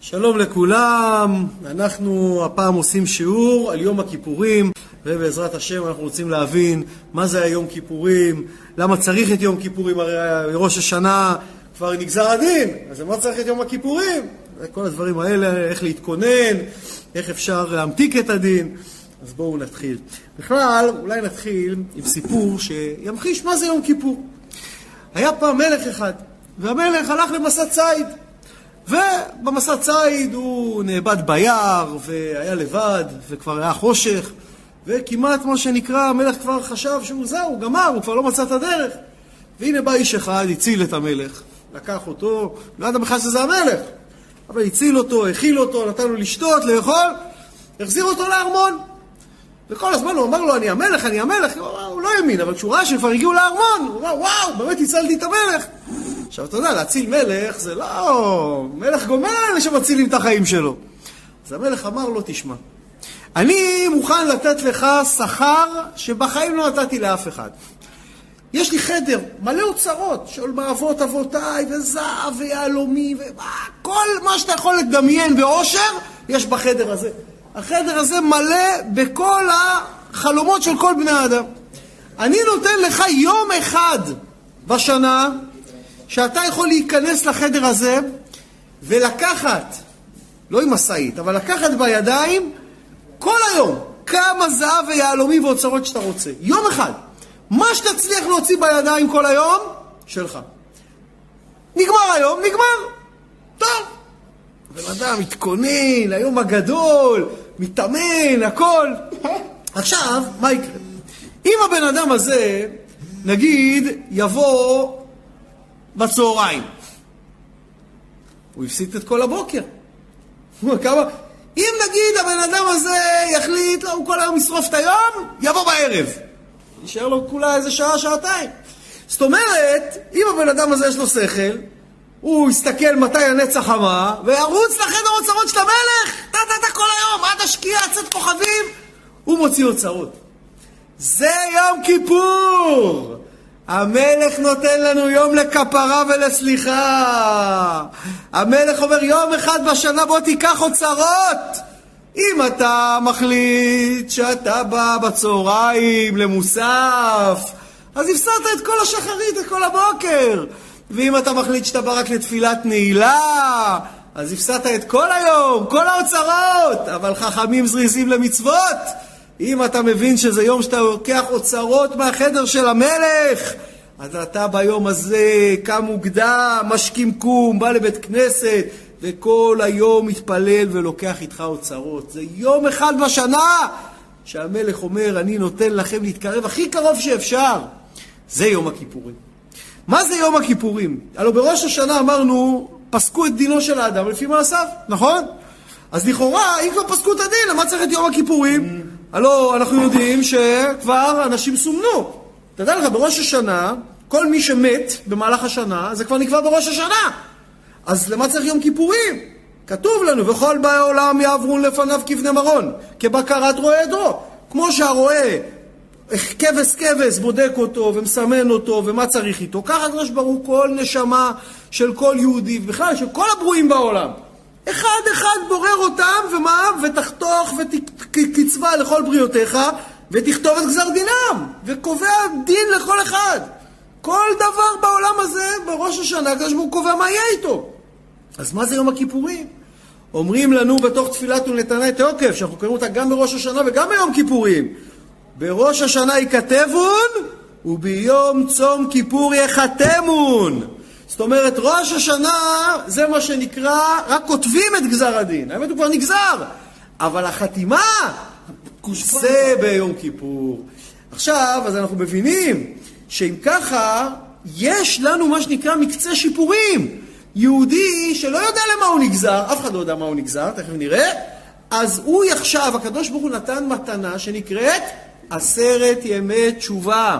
שלום לכולם, אנחנו הפעם עושים שיעור על יום הכיפורים ובעזרת השם אנחנו רוצים להבין מה זה היום כיפורים, למה צריך את יום כיפורים, הרי ראש השנה כבר נגזר הדין, אז למה צריך את יום הכיפורים? כל הדברים האלה, איך להתכונן, איך אפשר להמתיק את הדין, אז בואו נתחיל. בכלל, אולי נתחיל עם סיפור שימחיש מה זה יום כיפור. היה פעם מלך אחד, והמלך הלך למסע ציד. ובמסע ציד הוא נאבד ביער, והיה לבד, וכבר היה חושך, וכמעט מה שנקרא, המלך כבר חשב שהוא זהו, גמר, הוא כבר לא מצא את הדרך. והנה בא איש אחד, הציל את המלך, לקח אותו, לא ידע בכלל שזה המלך, אבל הציל אותו, הכיל אותו, נתן לו לשתות, לאכול, החזיר אותו לארמון. וכל הזמן הוא אמר לו, אני המלך, אני המלך, הוא לא האמין, אבל כשהוא ראה שהם כבר הגיעו לארמון, הוא אמר, וואו, באמת הצלתי את המלך. עכשיו, אתה יודע, להציל מלך זה לא... מלך גומל אלה שמצילים את החיים שלו. אז המלך אמר לו, תשמע, אני מוכן לתת לך שכר שבחיים לא נתתי לאף אחד. יש לי חדר מלא אוצרות של מאבות אבותיי, וזהב ויהלומי, וכל מה שאתה יכול לדמיין באושר, יש בחדר הזה. החדר הזה מלא בכל החלומות של כל בני האדם. אני נותן לך יום אחד בשנה שאתה יכול להיכנס לחדר הזה ולקחת, לא עם משאית, אבל לקחת בידיים כל היום כמה זהב ויהלומים ואוצרות שאתה רוצה. יום אחד. מה שתצליח להוציא בידיים כל היום, שלך. נגמר היום, נגמר. טוב. בן אדם מתכונן ליום הגדול, מתאמן, הכל. עכשיו, מה יקרה? אם הבן אדם הזה, נגיד, יבוא בצהריים, הוא הפסיד את כל הבוקר. כמה... אם נגיד הבן אדם הזה יחליט, לא, הוא כל היום ישרוף את היום, יבוא בערב. יישאר לו כולה איזה שעה, שעתיים. זאת אומרת, אם הבן אדם הזה יש לו שכל, הוא יסתכל מתי הנצח המה, וירוץ לחדר אוצרות של המלך, טה-טה-טה כל היום, עד השקיעה, צאת כוכבים, הוא מוציא אוצרות. זה יום כיפור! המלך נותן לנו יום לכפרה ולסליחה. המלך אומר, יום אחד בשנה בוא תיקח אוצרות. אם אתה מחליט שאתה בא בצהריים למוסף, אז הפסדת את כל השחרית, את כל הבוקר. ואם אתה מחליט שאתה בא רק לתפילת נעילה, אז הפסדת את כל היום, כל האוצרות, אבל חכמים זריזים למצוות. אם אתה מבין שזה יום שאתה לוקח אוצרות מהחדר של המלך, אז אתה ביום הזה קם מוקדם, משכים קום, בא לבית כנסת, וכל היום מתפלל ולוקח איתך אוצרות. זה יום אחד בשנה שהמלך אומר, אני נותן לכם להתקרב הכי קרוב שאפשר. זה יום הכיפורים. מה זה יום הכיפורים? הלוא בראש השנה אמרנו, פסקו את דינו של האדם לפי מעשיו, נכון? אז לכאורה, אם כבר פסקו את הדין, למה צריך את יום הכיפורים? הלוא אנחנו יודעים שכבר אנשים סומנו. תדע לך, בראש השנה, כל מי שמת במהלך השנה, זה כבר נקבע בראש השנה. אז למה צריך יום כיפורים? כתוב לנו, וכל באי עולם יעברון לפניו כבני מרון, כבקרת רועה עדרו. כמו שהרועה כבש כבש בודק אותו ומסמן אותו ומה צריך איתו, ככה הקדוש ברוך כל נשמה של כל יהודי, ובכלל של כל הברואים בעולם. אחד אחד בורר אותם, ומה? ותחתוך ותקצבה לכל בריאותיך, ותכתוב את גזר דינם, וקובע דין לכל אחד. כל דבר בעולם הזה, בראש השנה, הקדוש ברוך הוא קובע מה יהיה איתו. אז מה זה יום הכיפורים? אומרים לנו בתוך תפילת ולנתנאי תוקף, שאנחנו קוראים אותה גם בראש השנה וגם ביום כיפורים. בראש השנה ייכתבון, וביום צום כיפור יחתמון. זאת אומרת, ראש השנה זה מה שנקרא, רק כותבים את גזר הדין. האמת הוא כבר נגזר. אבל החתימה, זה ביום כיפור. עכשיו, אז אנחנו מבינים שאם ככה, יש לנו מה שנקרא מקצה שיפורים. יהודי שלא יודע למה הוא נגזר, אף אחד לא יודע מה הוא נגזר, תכף נראה, אז הוא יחשב, הקדוש ברוך הוא נתן מתנה שנקראת עשרת ימי תשובה.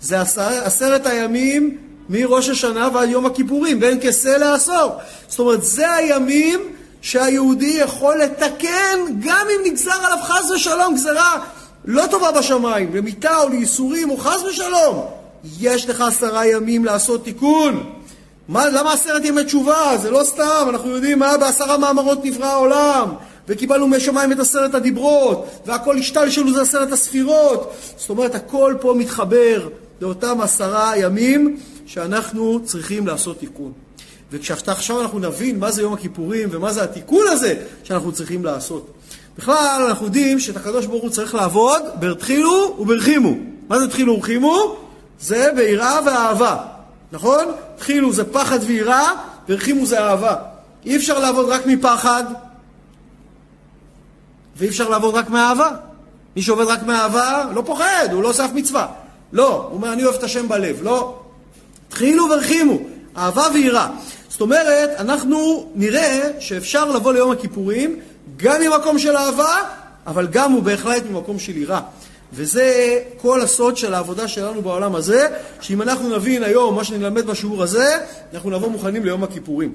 זה עשר, עשרת הימים מראש השנה ועד יום הכיפורים, בין כסה לעשור. זאת אומרת, זה הימים שהיהודי יכול לתקן, גם אם נגזר עליו חס ושלום גזרה לא טובה בשמיים, למיתה או לייסורים או חס ושלום. יש לך עשרה ימים לעשות תיקון. מה, למה עשרת ימי תשובה? זה לא סתם, אנחנו יודעים מה בעשרה מאמרות נברא העולם, וקיבלנו משמיים את עשרת הדיברות, והכל השתלשלו זה עשרת הספירות. זאת אומרת, הכל פה מתחבר לאותם עשרה ימים שאנחנו צריכים לעשות תיקון. וכשעכשיו אנחנו נבין מה זה יום הכיפורים ומה זה התיקון הזה שאנחנו צריכים לעשות. בכלל, אנחנו יודעים שאת הקדוש ברוך הוא צריך לעבוד ברתחילו וברחימו. מה זה תחילו ורחימו? זה ביראה ואהבה, נכון? תחילו זה פחד ויראה, ורחימו זה אהבה. אי אפשר לעבוד רק מפחד, ואי אפשר לעבוד רק מאהבה. מי שעובד רק מאהבה לא פוחד, הוא לא עושה אף מצווה. לא, הוא אומר, אני אוהב את השם בלב. לא. תחילו ורחימו, אהבה ויראה. זאת אומרת, אנחנו נראה שאפשר לבוא ליום הכיפורים גם ממקום של אהבה, אבל גם ובהחלט ממקום של יראה. וזה כל הסוד של העבודה שלנו בעולם הזה, שאם אנחנו נבין היום מה שנלמד בשיעור הזה, אנחנו נבוא מוכנים ליום הכיפורים.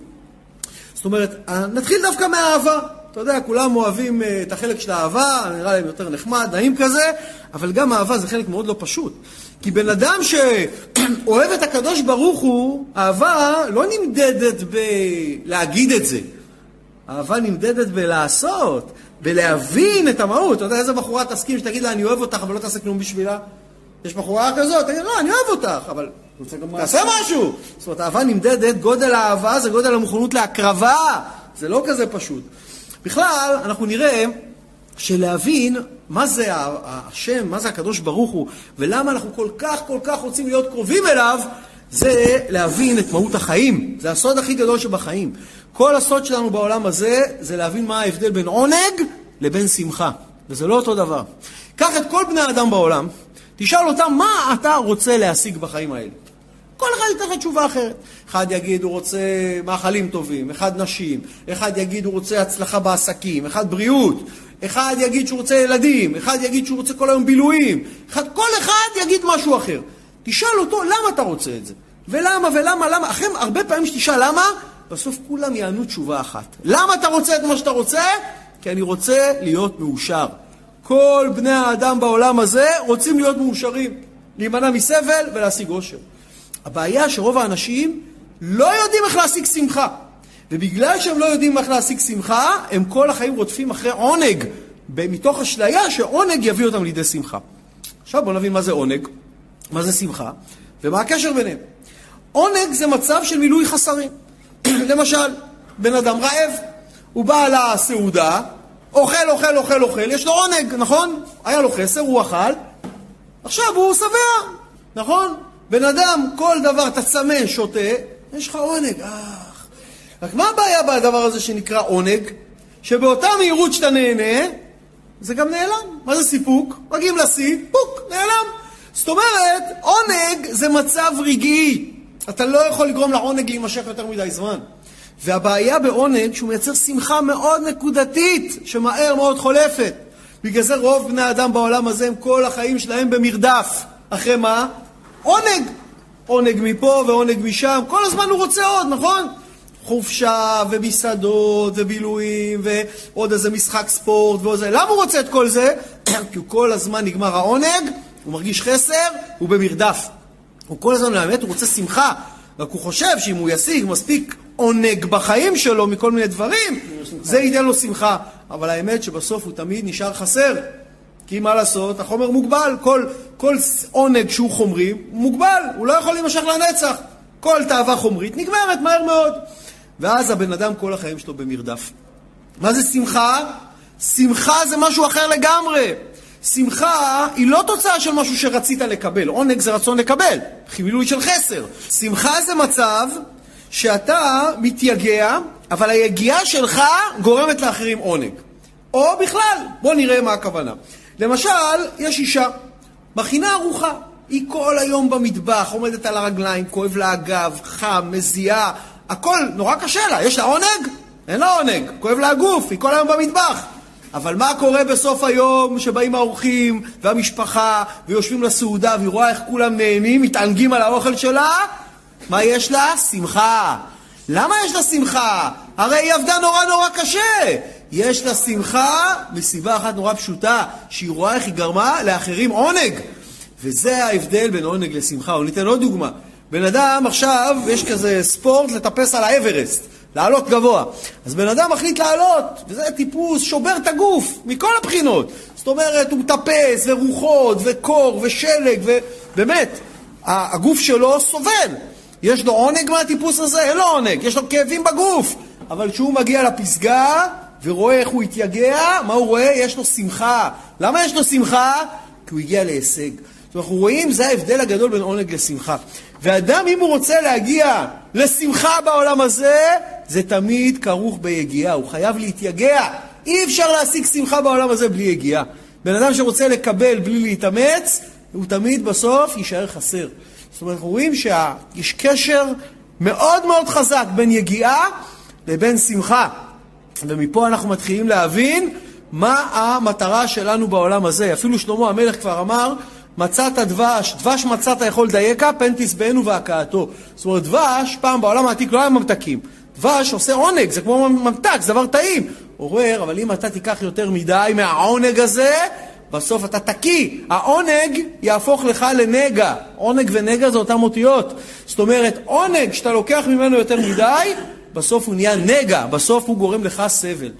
זאת אומרת, נתחיל דווקא מהאהבה. אתה יודע, כולם אוהבים אה, את החלק של האהבה, נראה להם יותר נחמד, נעים כזה, אבל גם אהבה זה חלק מאוד לא פשוט. כי בן אדם שאוהב את הקדוש ברוך הוא, אהבה לא נמדדת בלהגיד את זה. אהבה נמדדת בלעשות, בלהבין את המהות. אתה יודע איזה בחורה תסכים שתגיד לה אני אוהב אותך אבל לא תעשה כלום בשבילה? יש בחורה כזאת, תגיד לא, אני אוהב אותך, אבל תעשה משהו. זאת אומרת, אהבה נמדדת, גודל האהבה זה גודל המוכנות להקרבה, זה לא כזה פשוט. בכלל, אנחנו נראה שלהבין מה זה השם, מה זה הקדוש ברוך הוא, ולמה אנחנו כל כך כל כך רוצים להיות קרובים אליו, זה להבין את מהות החיים. זה הסוד הכי גדול שבחיים. כל הסוד שלנו בעולם הזה, זה להבין מה ההבדל בין עונג לבין שמחה. וזה לא אותו דבר. קח את כל בני האדם בעולם, תשאל אותם מה אתה רוצה להשיג בחיים האלה. כל אחד ייתן לך תשובה אחרת. אחד יגיד הוא רוצה מאכלים טובים, אחד נשים, אחד יגיד הוא רוצה הצלחה בעסקים, אחד בריאות, אחד יגיד שהוא רוצה ילדים, אחד יגיד שהוא רוצה כל היום בילויים, אחד, כל אחד יגיד משהו אחר. תשאל אותו למה אתה רוצה את זה, ולמה ולמה, למה, אחרי הרבה פעמים שתשאל למה, בסוף כולם יענו תשובה אחת. למה אתה רוצה את מה שאתה רוצה? כי אני רוצה להיות מאושר. כל בני האדם בעולם הזה רוצים להיות מאושרים, להימנע מסבל ולהשיג עושר. הבעיה שרוב האנשים לא יודעים איך להשיג שמחה. ובגלל שהם לא יודעים איך להשיג שמחה, הם כל החיים רודפים אחרי עונג, מתוך אשליה שעונג יביא אותם לידי שמחה. עכשיו בואו נבין מה זה עונג, מה זה שמחה, ומה הקשר ביניהם. עונג זה מצב של מילוי חסרים. למשל, בן אדם רעב, הוא בא לסעודה, אוכל, אוכל, אוכל, אוכל, יש לו עונג, נכון? היה לו חסר, הוא אכל, עכשיו הוא שבע, נכון? בן אדם, כל דבר, אתה צמא, שותה, יש לך עונג. אך. רק מה הבעיה בדבר הזה שנקרא עונג? שבאותה מהירות שאתה נהנה, זה גם נעלם. מה זה סיפוק? מגיעים לשיא, פוק, נעלם. זאת אומרת, עונג זה מצב רגעי. אתה לא יכול לגרום לעונג להימשך יותר מדי זמן. והבעיה בעונג שהוא מייצר שמחה מאוד נקודתית, שמהר מאוד חולפת. בגלל זה רוב בני האדם בעולם הזה הם כל החיים שלהם במרדף. אחרי מה? עונג. עונג מפה ועונג משם, כל הזמן הוא רוצה עוד, נכון? חופשה ומסעדות ובילויים ועוד איזה משחק ספורט ועוד זה. למה הוא רוצה את כל זה? כי הוא כל הזמן נגמר העונג, הוא מרגיש חסר, הוא במרדף. הוא כל הזמן, באמת, הוא רוצה שמחה. רק הוא חושב שאם הוא ישיג מספיק עונג בחיים שלו מכל מיני דברים, זה ייתן לו שמחה. אבל האמת שבסוף הוא תמיד נשאר חסר. כי מה לעשות, החומר מוגבל, כל, כל עונג שהוא חומרי מוגבל, הוא לא יכול להימשך לנצח. כל תאווה חומרית נגמרת מהר מאוד. ואז הבן אדם כל החיים שלו במרדף. מה זה שמחה? שמחה זה משהו אחר לגמרי. שמחה היא לא תוצאה של משהו שרצית לקבל, עונג זה רצון לקבל, חילוי של חסר. שמחה זה מצב שאתה מתייגע, אבל היגיעה שלך גורמת לאחרים עונג. או בכלל, בוא נראה מה הכוונה. למשל, יש אישה, מכינה ארוחה, היא כל היום במטבח, עומדת על הרגליים, כואב לה הגב, חם, מזיעה, הכל נורא קשה לה, יש לה עונג? אין לה עונג, כואב לה הגוף, היא כל היום במטבח. אבל מה קורה בסוף היום שבאים האורחים והמשפחה ויושבים לסעודה והיא רואה איך כולם נהנים, מתענגים על האוכל שלה? מה יש לה? שמחה. למה יש לה שמחה? הרי היא עבדה נורא נורא קשה. יש לה שמחה מסיבה אחת נורא פשוטה, שהיא רואה איך היא גרמה לאחרים עונג. וזה ההבדל בין עונג לשמחה. או ניתן עוד דוגמה. בן אדם עכשיו, יש כזה ספורט לטפס על האברסט, לעלות גבוה. אז בן אדם מחליט לעלות, וזה טיפוס שובר את הגוף, מכל הבחינות. זאת אומרת, הוא מטפס, ורוחות, וקור, ושלג, ובאמת, הגוף שלו סובל. יש לו עונג מהטיפוס הזה? אין לו עונג, יש לו כאבים בגוף. אבל כשהוא מגיע לפסגה ורואה איך הוא התייגע, מה הוא רואה? יש לו שמחה. למה יש לו שמחה? כי הוא הגיע להישג. אנחנו רואים, זה ההבדל הגדול בין עונג לשמחה. ואדם, אם הוא רוצה להגיע לשמחה בעולם הזה, זה תמיד כרוך ביגיעה, הוא חייב להתייגע. אי אפשר להשיג שמחה בעולם הזה בלי יגיעה. בן אדם שרוצה לקבל בלי להתאמץ, הוא תמיד בסוף יישאר חסר. זאת אומרת, אנחנו רואים שיש קשר מאוד מאוד חזק בין יגיעה לבין שמחה. ומפה אנחנו מתחילים להבין מה המטרה שלנו בעולם הזה. אפילו שלמה המלך כבר אמר, מצאת דבש, דבש מצאת יכול דייקה, פן תשבענו והכאתו. זאת אומרת, דבש, פעם בעולם העתיק לא היה ממתקים. דבש עושה עונג, זה כמו ממתק, זה דבר טעים. עורר, אבל אם אתה תיקח יותר מדי מהעונג הזה, בסוף אתה תקיא. העונג יהפוך לך לנגע. עונג ונגע זה אותן אותיות. זאת אומרת, עונג שאתה לוקח ממנו יותר מדי, בסוף הוא נהיה נגע, בסוף הוא גורם לך סבל.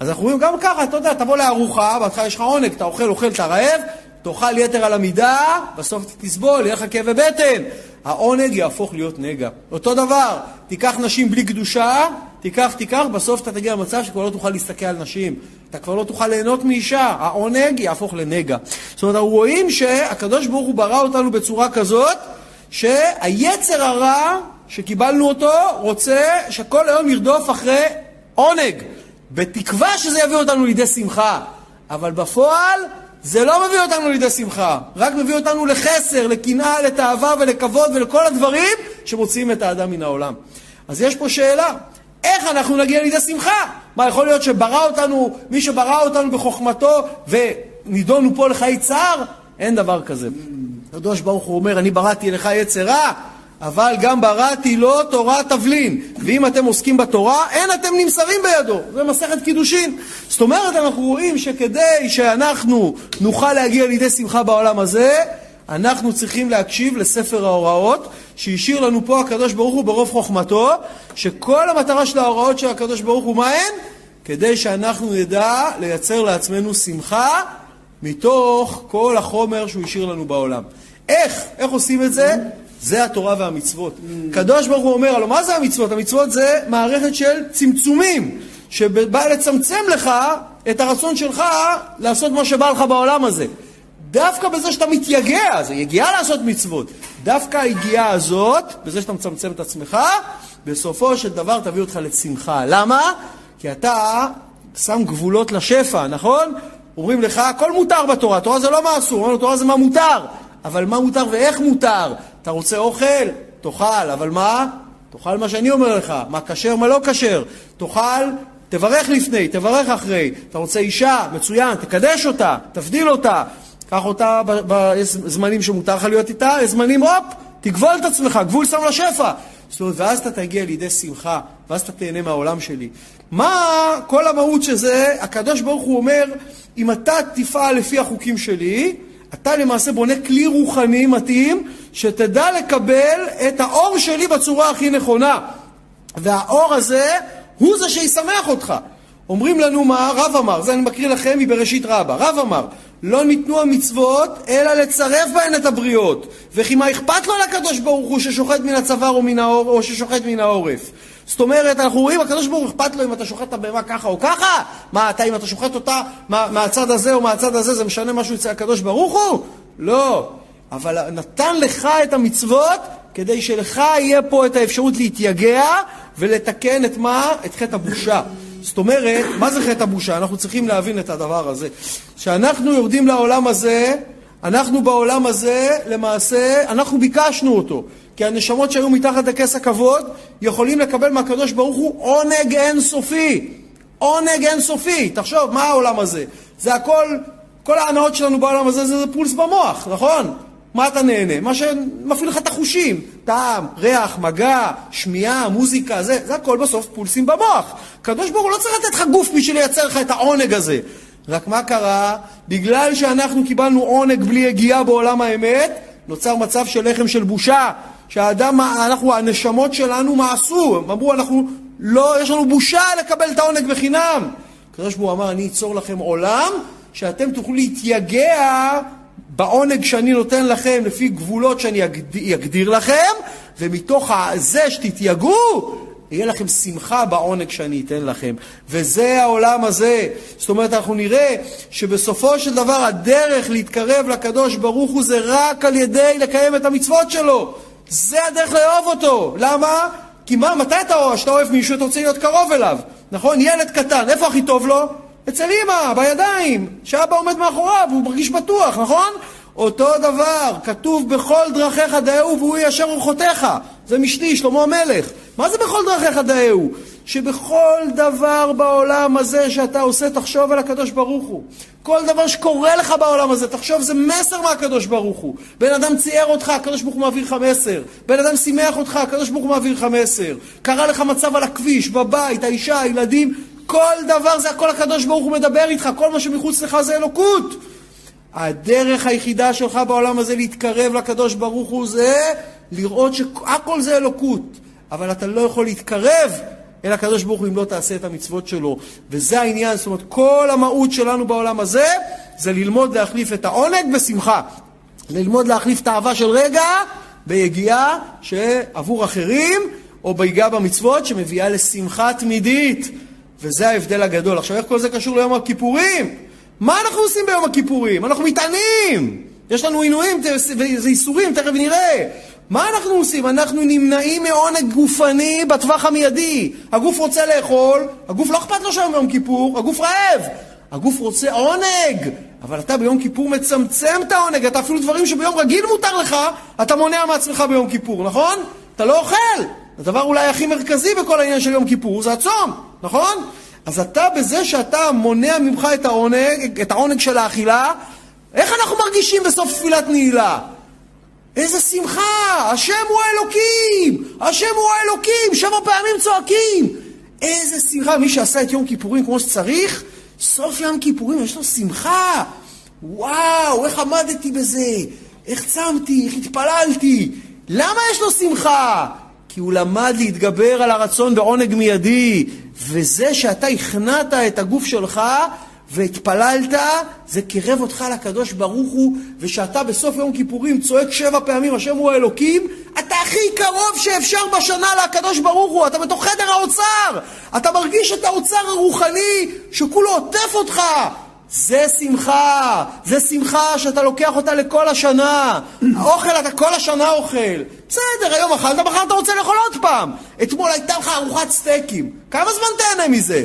אז אנחנו רואים גם ככה, אתה יודע, תבוא לארוחה, בהתחלה יש לך עונג, אתה אוכל, אוכל, אתה רעב, תאכל יתר על המידה, בסוף תסבול, יהיה לך כאבי בטן. העונג יהפוך להיות נגע. אותו דבר, תיקח נשים בלי קדושה, תיקח, תיקח, בסוף אתה תגיע למצב שכבר לא תוכל להסתכל על נשים. אתה כבר לא תוכל ליהנות מאישה, העונג יהפוך לנגע. זאת אומרת, אנחנו רואים שהקדוש ברוך הוא ברא אותנו בצורה כזאת, שהיצר הרע שקיבלנו אותו רוצה שכל היום נרדוף אחרי עונג, בתקווה שזה יביא אותנו לידי שמחה. אבל בפועל זה לא מביא אותנו לידי שמחה, רק מביא אותנו לחסר, לקנאה, לתאווה ולכבוד ולכל הדברים שמוציאים את האדם מן העולם. אז יש פה שאלה, איך אנחנו נגיע לידי שמחה? מה, יכול להיות שברא אותנו, מי שברא אותנו בחוכמתו ונידונו פה לחיי צער? אין דבר כזה. הקדוש ברוך הוא אומר, אני בראתי לך יצר רע, אבל גם בראתי לו תורת תבלין. ואם אתם עוסקים בתורה, אין אתם נמסרים בידו. זה מסכת קידושין. זאת אומרת, אנחנו רואים שכדי שאנחנו נוכל להגיע לידי שמחה בעולם הזה, אנחנו צריכים להקשיב לספר ההוראות שהשאיר לנו פה הקדוש ברוך הוא ברוב חוכמתו, שכל המטרה של ההוראות של הקדוש ברוך הוא מה הן? כדי שאנחנו נדע לייצר לעצמנו שמחה מתוך כל החומר שהוא השאיר לנו בעולם. איך? איך עושים את זה? זה התורה והמצוות. קדוש ברוך הוא אומר, הלוא מה זה המצוות? המצוות זה מערכת של צמצומים, שבאה לצמצם לך את הרצון שלך לעשות מה שבא לך בעולם הזה. דווקא בזה שאתה מתייגע, זה יגיעה לעשות מצוות. דווקא היגיעה הזאת, בזה שאתה מצמצם את עצמך, בסופו של דבר תביא אותך לשמחה. למה? כי אתה שם גבולות לשפע, נכון? אומרים לך, הכל מותר בתורה, תורה זה לא מה אסור, אומרים תורה זה מה מותר. אבל מה מותר ואיך מותר? אתה רוצה אוכל? תאכל, אבל מה? תאכל מה שאני אומר לך, מה כשר, מה לא כשר. תאכל, תברך לפני, תברך אחרי. אתה רוצה אישה? מצוין, תקדש אותה, תבדיל אותה. קח אותה בזמנים שמותר לך להיות איתה, זמנים, הופ, תגבול את עצמך, גבול שם לשפע. זאת אומרת, ואז אתה תגיע לידי שמחה, ואז אתה תהנה מהעולם שלי. מה כל המהות שזה? הקדוש ברוך הוא אומר, אם אתה תפעל לפי החוקים שלי, אתה למעשה בונה כלי רוחני מתאים, שתדע לקבל את האור שלי בצורה הכי נכונה. והאור הזה הוא זה שישמח אותך. אומרים לנו מה רב אמר, זה אני מקריא לכם מבראשית רבה. רב אמר, לא ניתנו המצוות אלא לצרף בהן את הבריות. וכי מה אכפת לו לקדוש ברוך הוא ששוחט מן הצוואר או, או ששוחט מן העורף? זאת אומרת, אנחנו רואים, הקדוש ברוך אכפת לו אם אתה שוחט את הבהמה ככה או ככה? מה, אתה, אם אתה שוחט אותה מה, מהצד הזה או מהצד הזה, זה משנה משהו אצל הקדוש ברוך הוא? לא. אבל נתן לך את המצוות כדי שלך יהיה פה את האפשרות להתייגע ולתקן את מה? את חטא הבושה. זאת אומרת, מה זה חטא הבושה? אנחנו צריכים להבין את הדבר הזה. כשאנחנו יורדים לעולם הזה, אנחנו בעולם הזה, למעשה, אנחנו ביקשנו אותו. כי הנשמות שהיו מתחת לכס הכבוד יכולים לקבל מהקדוש ברוך הוא עונג אינסופי. עונג אינסופי. תחשוב, מה העולם הזה? זה הכל, כל ההנאות שלנו בעולם הזה זה, זה פולס במוח, נכון? מה אתה נהנה? מה שמפעיל לך את החושים. טעם, ריח, מגע, שמיעה, מוזיקה, זה, זה הכל בסוף פולסים במוח. הקדוש ברוך הוא לא צריך לתת לך גוף בשביל לייצר לך את העונג הזה. רק מה קרה? בגלל שאנחנו קיבלנו עונג בלי יגיעה בעולם האמת, נוצר מצב של לחם של בושה. שהאדם, אנחנו, הנשמות שלנו מעשו, הם אמרו, אנחנו, לא, יש לנו בושה לקבל את העונג בחינם. הקדוש ברוך הוא אמר, אני אצור לכם עולם, שאתם תוכלו להתייגע בעונג שאני נותן לכם לפי גבולות שאני אגדיר לכם, ומתוך זה שתתייגעו, יהיה לכם שמחה בעונג שאני אתן לכם. וזה העולם הזה. זאת אומרת, אנחנו נראה שבסופו של דבר הדרך להתקרב לקדוש ברוך הוא זה רק על ידי לקיים את המצוות שלו. זה הדרך לאהוב אותו. למה? כי מה, מתי אתה אוהב? כשאתה אוהב מישהו אתה רוצה להיות קרוב אליו. נכון? ילד קטן, איפה הכי טוב לו? אצל אמא, בידיים, שאבא עומד מאחוריו, הוא מרגיש בטוח, נכון? אותו דבר, כתוב בכל דרכיך דאהו והוא יישר אורחותיך. זה משלי, שלמה המלך. מה זה בכל דרכיך דאהו? שבכל דבר בעולם הזה שאתה עושה, תחשוב על הקדוש ברוך הוא. כל דבר שקורה לך בעולם הזה, תחשוב, זה מסר מהקדוש ברוך הוא. בן אדם צייר אותך, הקדוש ברוך הוא מעביר לך מסר. בן אדם שימח אותך, הקדוש ברוך הוא מעביר לך מסר. קרה לך מצב על הכביש, בבית, האישה, הילדים, כל דבר זה הכל הקדוש ברוך הוא מדבר איתך, כל מה שמחוץ לך זה אלוקות. הדרך היחידה שלך בעולם הזה להתקרב לקדוש ברוך הוא זה לראות שהכל זה אלוקות. אבל אתה לא יכול להתקרב אל הקדוש ברוך הוא אם לא תעשה את המצוות שלו. וזה העניין, זאת אומרת, כל המהות שלנו בעולם הזה זה ללמוד להחליף את העונג בשמחה. ללמוד להחליף האהבה של רגע ביגיעה שעבור אחרים, או ביגיעה במצוות שמביאה לשמחה תמידית. וזה ההבדל הגדול. עכשיו, איך כל זה קשור ליום הכיפורים? מה אנחנו עושים ביום הכיפורים? אנחנו מתענים! יש לנו עינויים וזה איסורים, תכף נראה. מה אנחנו עושים? אנחנו נמנעים מעונג גופני בטווח המיידי. הגוף רוצה לאכול, הגוף לא אכפת לו שם ביום כיפור, הגוף רעב. הגוף רוצה עונג, אבל אתה ביום כיפור מצמצם את העונג, אתה אפילו דברים שביום רגיל מותר לך, אתה מונע מעצמך ביום כיפור, נכון? אתה לא אוכל. הדבר אולי הכי מרכזי בכל העניין של יום כיפור זה הצום, נכון? אז אתה בזה שאתה מונע ממך את העונג, את העונג של האכילה, איך אנחנו מרגישים בסוף תפילת נעילה? איזה שמחה! השם הוא האלוקים! השם הוא האלוקים! שבע פעמים צועקים! איזה שמחה! מי שעשה את יום כיפורים כמו שצריך, סוף יום כיפורים יש לו שמחה! וואו, איך עמדתי בזה! איך צמתי, איך התפללתי! למה יש לו שמחה? כי הוא למד להתגבר על הרצון בעונג מיידי. וזה שאתה הכנעת את הגוף שלך והתפללת, זה קירב אותך לקדוש ברוך הוא, ושאתה בסוף יום כיפורים צועק שבע פעמים, השם הוא האלוקים, אתה הכי קרוב שאפשר בשנה לקדוש ברוך הוא, אתה בתוך חדר האוצר, אתה מרגיש את האוצר הרוחני שכולו עוטף אותך. זה שמחה, זה שמחה שאתה לוקח אותה לכל השנה. האוכל אתה כל השנה אוכל. בסדר, היום אכלת, מחר אתה רוצה לאכול עוד פעם. אתמול הייתה לך ארוחת סטייקים. כמה זמן תהנה מזה?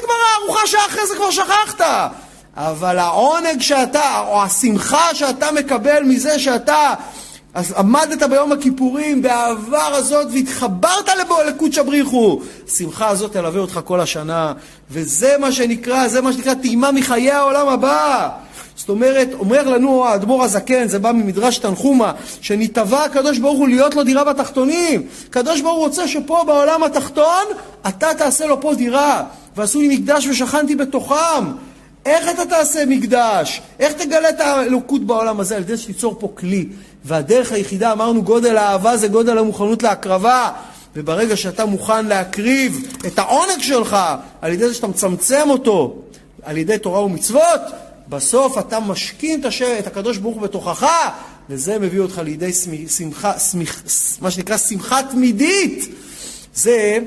נגמרה הארוחה שעה אחרי זה כבר שכחת. אבל העונג שאתה, או השמחה שאתה מקבל מזה שאתה עמדת ביום הכיפורים באהבה הזאת והתחברת לבו לקודשא בריחו. השמחה הזאת תלווה אותך כל השנה, וזה מה שנקרא, זה מה שנקרא טעימה מחיי העולם הבא. זאת אומרת, אומר לנו האדמו"ר הזקן, זה בא ממדרש תנחומה, שנתבע הקדוש ברוך הוא להיות לו דירה בתחתונים. הקדוש ברוך הוא רוצה שפה בעולם התחתון, אתה תעשה לו פה דירה. ועשו לי מקדש ושכנתי בתוכם. איך אתה תעשה מקדש? איך תגלה את האלוקות בעולם הזה? על ידי שתיצור פה כלי. והדרך היחידה, אמרנו, גודל האהבה זה גודל המוכנות להקרבה. וברגע שאתה מוכן להקריב את העונג שלך על ידי זה שאתה מצמצם אותו על ידי תורה ומצוות, בסוף אתה משכין את, השם, את הקדוש ברוך הוא בתוכך, וזה מביא אותך לידי שמחה, שמח, מה שנקרא שמחה תמידית. זה,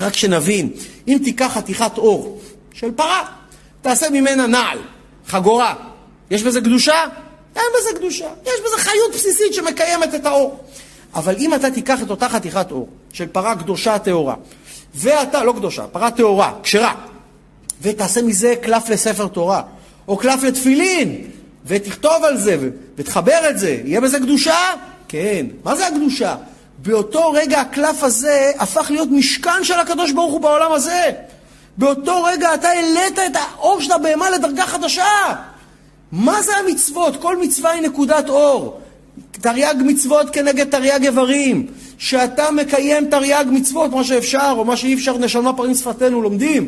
רק שנבין, אם תיקח חתיכת אור של פרה, תעשה ממנה נעל, חגורה, יש בזה קדושה? אין בזה קדושה. יש בזה חיות בסיסית שמקיימת את האור. אבל אם אתה תיקח את אותה חתיכת אור של פרה קדושה טהורה, ואתה, לא קדושה, פרה טהורה, כשרה, ותעשה מזה קלף לספר תורה, או קלף לתפילין, ותכתוב על זה, ותחבר את זה, יהיה בזה קדושה? כן. מה זה הקדושה? באותו רגע הקלף הזה הפך להיות משכן של הקדוש ברוך הוא בעולם הזה. באותו רגע אתה העלית את האור של הבהמה לדרגה חדשה. מה זה המצוות? כל מצווה היא נקודת אור. תרי"ג מצוות כנגד תרי"ג איברים. שאתה מקיים תרי"ג מצוות, מה שאפשר או מה שאי אפשר, נשמה פרים שפתנו, לומדים.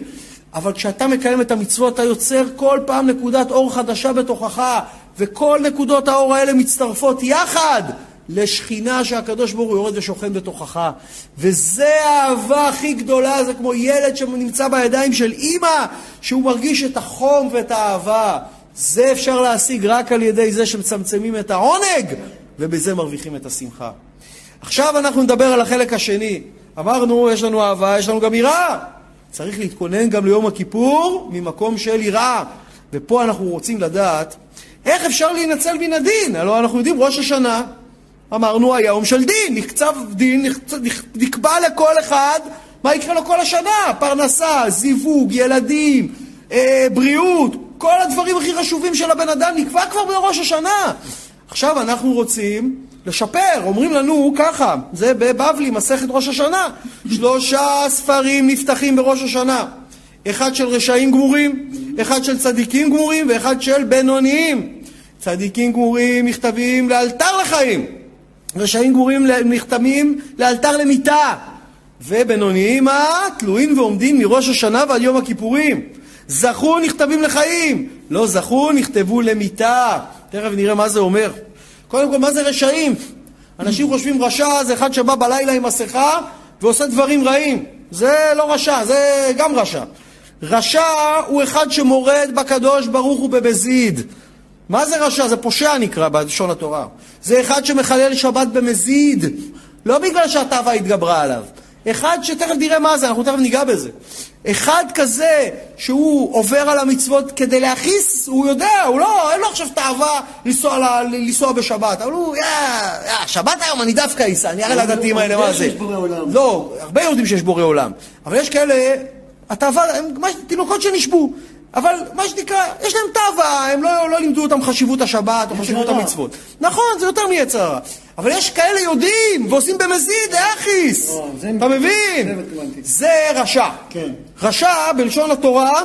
אבל כשאתה מקיים את המצוות, אתה יוצר כל פעם נקודת אור חדשה בתוכך, וכל נקודות האור האלה מצטרפות יחד לשכינה שהקדוש ברוך הוא יורד ושוכן בתוכך. וזה האהבה הכי גדולה, זה כמו ילד שנמצא בידיים של אימא, שהוא מרגיש את החום ואת האהבה. זה אפשר להשיג רק על ידי זה שמצמצמים את העונג, ובזה מרוויחים את השמחה. עכשיו אנחנו נדבר על החלק השני. אמרנו, יש לנו אהבה, יש לנו גם יראה. צריך להתכונן גם ליום הכיפור ממקום של יראה. ופה אנחנו רוצים לדעת איך אפשר להינצל מן הדין. הלוא אנחנו יודעים, ראש השנה, אמרנו, היה יום של דין, נקצב דין, נקבע לכל אחד מה יקרה לו כל השנה, פרנסה, זיווג, ילדים, אה, בריאות, כל הדברים הכי חשובים של הבן אדם נקבע כבר בראש השנה. עכשיו אנחנו רוצים לשפר, אומרים לנו ככה, זה בבבלי, מסכת ראש השנה, שלושה ספרים נפתחים בראש השנה, אחד של רשעים גמורים, אחד של צדיקים גמורים ואחד של בינוניים. צדיקים גמורים נכתבים לאלתר לחיים, רשעים גמורים נכתבים לאלתר למיתה, ובינוניים מה? תלויים ועומדים מראש השנה ועד יום הכיפורים. זכו נכתבים לחיים, לא זכו נכתבו למיתה. תכף נראה מה זה אומר. קודם כל, מה זה רשעים? אנשים חושבים רשע זה אחד שבא בלילה עם מסכה ועושה דברים רעים. זה לא רשע, זה גם רשע. רשע הוא אחד שמורד בקדוש ברוך הוא במזיד. מה זה רשע? זה פושע נקרא בלשון התורה. זה אחד שמחלל שבת במזיד. לא בגלל שהתאווה התגברה עליו. אחד שתכף נראה מה זה, אנחנו תכף ניגע בזה. אחד כזה שהוא עובר על המצוות כדי להכעיס, הוא יודע, הוא לא, אין לו עכשיו תאווה לנסוע, לנסוע בשבת, אבל הוא, יא, יא, שבת היום אני דווקא אסע, אני אראה לדתיים האלה מה זה. לא, הרבה יודעים שיש בורא עולם, אבל יש כאלה, התאווה, הם תינוקות שנשבו. אבל מה שנקרא, יש להם תאווה, הם לא, לא לימדו אותם חשיבות השבת או חשיבות המצוות. נכון, זה יותר מיצר הרע. אבל יש כאלה יודעים, ועושים במזיד, אחיס. אתה מבין? זה רשע. כן. רשע, בלשון התורה,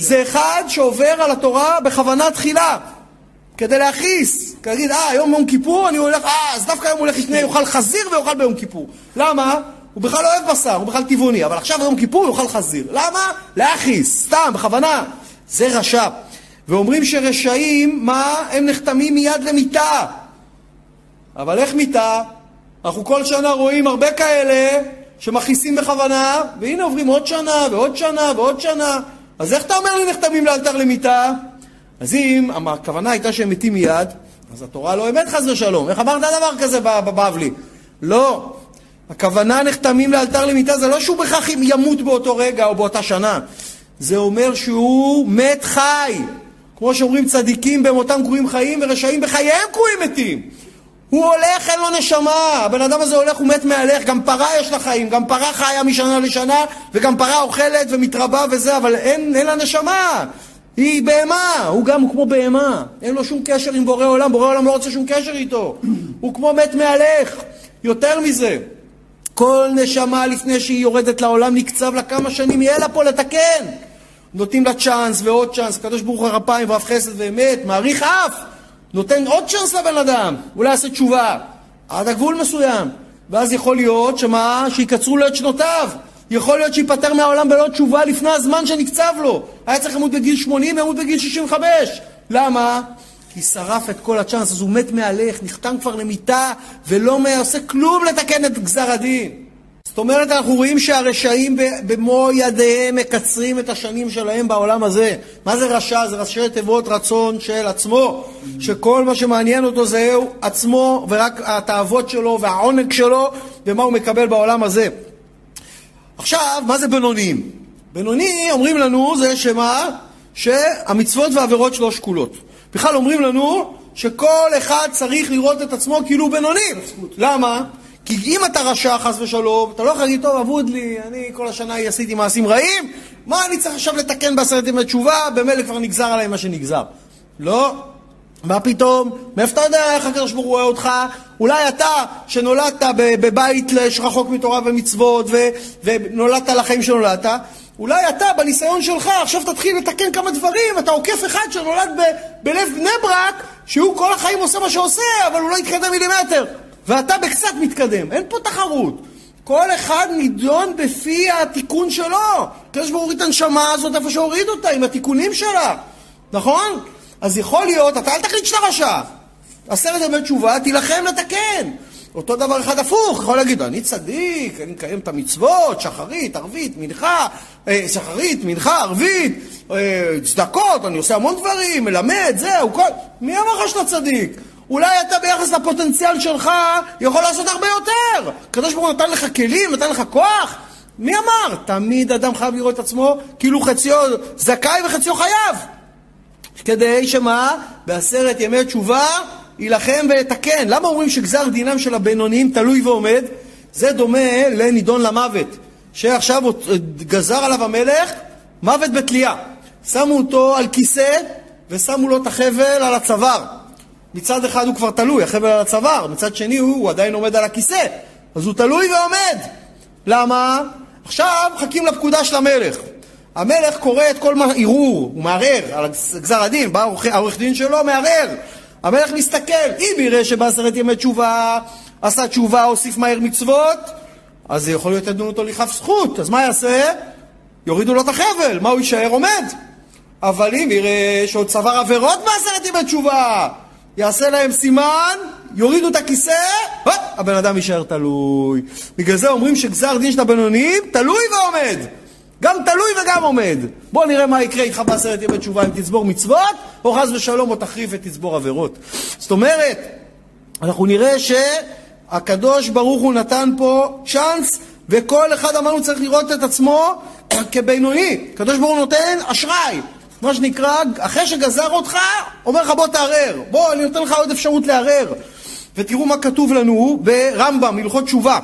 זה אחד שעובר על התורה בכוונה תחילה. כדי להכעיס, כדי להגיד, אה, היום יום כיפור, אני הולך, אה, אז דווקא היום הוא הולך לפני, יאכל חזיר ויאכל ביום כיפור. למה? הוא בכלל לא אוהב בשר, הוא בכלל טבעוני, אבל עכשיו יום כיפור הוא יאכל חזיר. למה? להכעיס, סתם, בכוונה. זה רשע. ואומרים שרשעים, מה? הם נחתמים מיד למיתה. אבל איך מיתה? אנחנו כל שנה רואים הרבה כאלה שמכעיסים בכוונה, והנה עוברים עוד שנה ועוד שנה ועוד שנה. אז איך אתה אומר לי נחתמים לאלתר למיתה? אז אם הכוונה הייתה שהם מתים מיד, אז התורה לא אמת חס ושלום. איך אמרת דבר כזה בבבלי? לא. הכוונה נחתמים לאלתר למיתה זה לא שהוא בכך ימות באותו רגע או באותה שנה. זה אומר שהוא מת חי. כמו שאומרים צדיקים במותם קרויים חיים ורשעים בחייהם קרויים מתים. הוא הולך, אין לו נשמה. הבן אדם הזה הולך, הוא מת מהלך. גם פרה יש לה חיים, גם פרה חיה משנה לשנה, וגם פרה אוכלת ומתרבה וזה, אבל אין, אין לה נשמה. היא בהמה, הוא גם הוא כמו בהמה. אין לו שום קשר עם בורא עולם, בורא עולם לא רוצה שום קשר איתו. הוא כמו מת מהלך. יותר מזה, כל נשמה לפני שהיא יורדת לעולם נקצב לה כמה שנים יהיה לה פה לתקן. נותנים לה צ'אנס ועוד צ'אנס, הקדוש ברוך הוא הרפיים ואף חסד ואמת, מעריך אף, נותן עוד צ'אנס לבן אדם, אולי יעשה תשובה, עד הגבול מסוים, ואז יכול להיות שמה, שיקצרו לו את שנותיו, יכול להיות שייפטר מהעולם בלא תשובה לפני הזמן שנקצב לו, היה צריך למות בגיל 80, ימות בגיל 65, למה? כי שרף את כל הצ'אנס, אז הוא מת מהלך, נחתם כבר למיטה, ולא עושה כלום לתקן את גזר הדין. זאת אומרת, אנחנו רואים שהרשעים במו ידיהם מקצרים את השנים שלהם בעולם הזה. מה זה רשע? זה ראשי תיבות רצון של עצמו, שכל מה שמעניין אותו זהו עצמו ורק התאוות שלו והעונג שלו ומה הוא מקבל בעולם הזה. עכשיו, מה זה בינוניים? בינוני, אומרים לנו, זה שמה? שהמצוות והעבירות שלו שקולות. בכלל אומרים לנו שכל אחד צריך לראות את עצמו כאילו הוא בינוני. למה? כי אם אתה רשע חס ושלום, אתה לא יכול להגיד, טוב, אבוד לי, אני כל השנה עשיתי מעשים רעים, מה אני צריך עכשיו לתקן בעשרת ימי תשובה, במילא כבר נגזר עליי מה שנגזר. לא. מה פתאום? מאיפה אתה יודע איך הקדוש ברוך הוא רואה אותך? אולי אתה, שנולדת בבית שרחוק מתורה ומצוות, ו- ונולדת לחיים שנולדת, אולי אתה, בניסיון שלך, עכשיו תתחיל לתקן כמה דברים, אתה עוקף אחד שנולד ב- בלב בני ברק, שהוא כל החיים עושה מה שעושה, אבל הוא לא יתקדם מילימטר. ואתה בקצת מתקדם, אין פה תחרות. כל אחד נידון בפי התיקון שלו. הקדוש ברוך הוא את הנשמה הזאת איפה שהוריד אותה, עם התיקונים שלה. נכון? אז יכול להיות, אתה אל תחליט שאתה רשע. עשרת ימי תשובה, תילחם לתקן. אותו דבר אחד הפוך, יכול להגיד, אני צדיק, אני מקיים את המצוות, שחרית, ערבית, מנחה, אה, שחרית, מנחה, ערבית, אה, צדקות, אני עושה המון דברים, מלמד, זהו, כל... מי אמר לך שאתה צדיק? אולי אתה ביחס לפוטנציאל שלך יכול לעשות הרבה יותר. הקדוש ברוך הוא נתן לך כלים, נתן לך כוח. מי אמר? תמיד אדם חייב לראות את עצמו כאילו חציו זכאי וחציו חייב. כדי שמה? בעשרת ימי תשובה יילחם ויתקן. למה אומרים שגזר דינם של הבינוניים תלוי ועומד? זה דומה לנידון למוות, שעכשיו גזר עליו המלך מוות בתלייה. שמו אותו על כיסא ושמו לו את החבל על הצוואר. מצד אחד הוא כבר תלוי, החבל על הצוואר, מצד שני הוא, הוא עדיין עומד על הכיסא, אז הוא תלוי ועומד. למה? עכשיו מחכים לפקודה של המלך. המלך קורא את כל ערעור, הוא מערער על גזר הדין, בא העורך דין שלו, מערער. המלך מסתכל, אם יראה שבעשרת ימי תשובה עשה תשובה, הוסיף מהר מצוות, אז זה יכול להיות ידון אותו לכף זכות, אז מה יעשה? יורידו לו את החבל, מה הוא יישאר עומד? אבל אם יראה שעוד צבר עבירות בעשרת ימי תשובה, יעשה להם סימן, יורידו את הכיסא, הבן אדם יישאר תלוי. בגלל זה אומרים שגזר דין של הבינוניים תלוי ועומד. גם תלוי וגם עומד. בוא נראה מה יקרה איתך בעשרת ימי תשובה אם תצבור מצוות, או חס ושלום או תחריף ותצבור עבירות. זאת אומרת, אנחנו נראה שהקדוש ברוך הוא נתן פה צ'אנס, וכל אחד אמרנו צריך לראות את עצמו כבינוני. הקדוש ברוך הוא נותן אשראי. מה שנקרא, אחרי שגזר אותך, אומר לך בוא תערער. בוא, אני נותן לך עוד אפשרות לערער. ותראו מה כתוב לנו ברמב"ם, הלכות תשובה.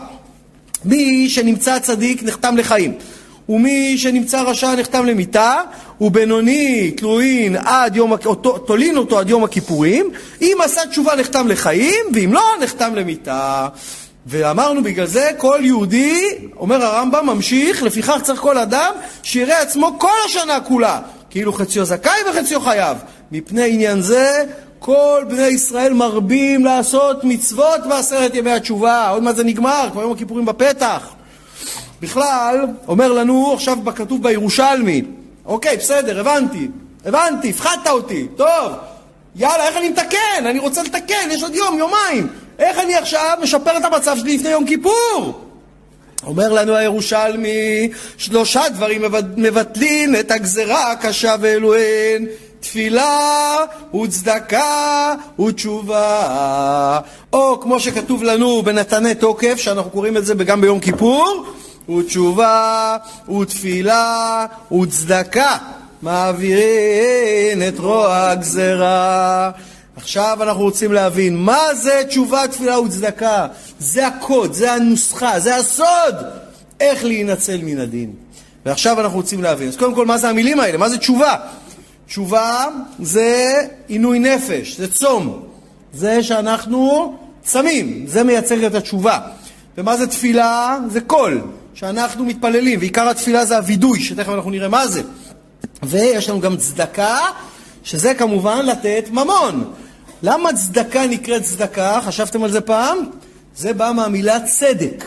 מי שנמצא צדיק נחתם לחיים. ומי שנמצא רשע נחתם למיתה, ובינוני תלוין עד יום, תולין אותו עד יום הכיפורים, אם עשה תשובה נחתם לחיים, ואם לא, נחתם למיתה. ואמרנו בגלל זה כל יהודי, אומר הרמב"ם, ממשיך, לפיכך צריך כל אדם שיראה עצמו כל השנה כולה, כאילו חציו זכאי וחציו חייב. מפני עניין זה כל בני ישראל מרבים לעשות מצוות בעשרת ימי התשובה. עוד מעט זה נגמר, כבר יום הכיפורים בפתח. בכלל, אומר לנו עכשיו כתוב בירושלמי, אוקיי, בסדר, הבנתי, הבנתי, הפחדת אותי, טוב, יאללה, איך אני מתקן? אני רוצה לתקן, יש עוד יום, יומיים. איך אני עכשיו משפר את המצב שלי לפני יום כיפור? אומר לנו הירושלמי, שלושה דברים מבטלים את הגזרה הקשה ואלוהן, תפילה וצדקה ותשובה. או כמו שכתוב לנו בנתני תוקף, שאנחנו קוראים את זה גם ביום כיפור, ותשובה ותפילה וצדקה מעבירים את רוע הגזרה. עכשיו אנחנו רוצים להבין מה זה תשובה, תפילה וצדקה. זה הקוד, זה הנוסחה, זה הסוד איך להינצל מן הדין. ועכשיו אנחנו רוצים להבין. אז קודם כל, מה זה המילים האלה? מה זה תשובה? תשובה זה עינוי נפש, זה צום. זה שאנחנו צמים, זה מייצג את התשובה. ומה זה תפילה? זה קול. שאנחנו מתפללים, ועיקר התפילה זה הווידוי, שתכף אנחנו נראה מה זה. ויש לנו גם צדקה, שזה כמובן לתת ממון. למה צדקה נקראת צדקה? חשבתם על זה פעם? זה בא מהמילה צדק.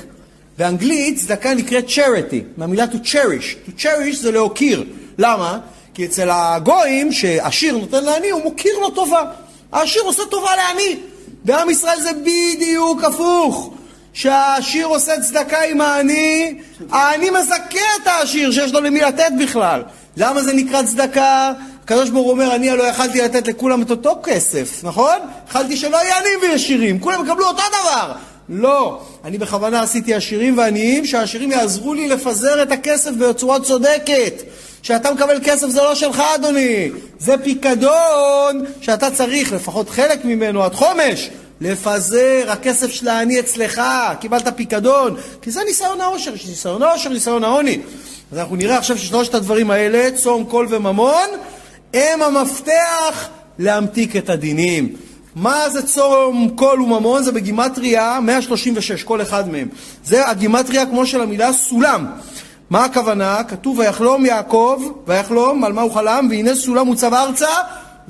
באנגלית צדקה נקראת charity, מהמילה to cherish. to cherish זה להוקיר. למה? כי אצל הגויים, שעשיר נותן לעני, הוא מוקיר לו טובה. העשיר עושה טובה לעני. בעם ישראל זה בדיוק הפוך. שהעשיר עושה צדקה עם העני, העני מזכה את העשיר שיש לו למי לתת בכלל. למה זה נקרא צדקה? הקדוש ברוך הוא אומר, אני הלא יכלתי לתת לכולם את אותו כסף, נכון? יכלתי שלא יהיה עניים וישירים, כולם יקבלו אותו דבר. לא, אני בכוונה עשיתי עשירים ועניים, שהעשירים יעזרו לי לפזר את הכסף בצורה צודקת. כשאתה מקבל כסף זה לא שלך, אדוני, זה פיקדון שאתה צריך, לפחות חלק ממנו, עד חומש, לפזר, הכסף של העני אצלך, קיבלת פיקדון, כי זה ניסיון העושר, ניסיון העושר, ניסיון העוני. אז אנחנו נראה עכשיו ששלושת הדברים האלה, צום, קול וממון, הם המפתח להמתיק את הדינים. מה זה צום, קול וממון? זה בגימטריה 136, כל אחד מהם. זה הגימטריה כמו של המילה סולם. מה הכוונה? כתוב ויחלום יעקב, ויחלום על מה הוא חלם, והנה סולם הוצב ארצה,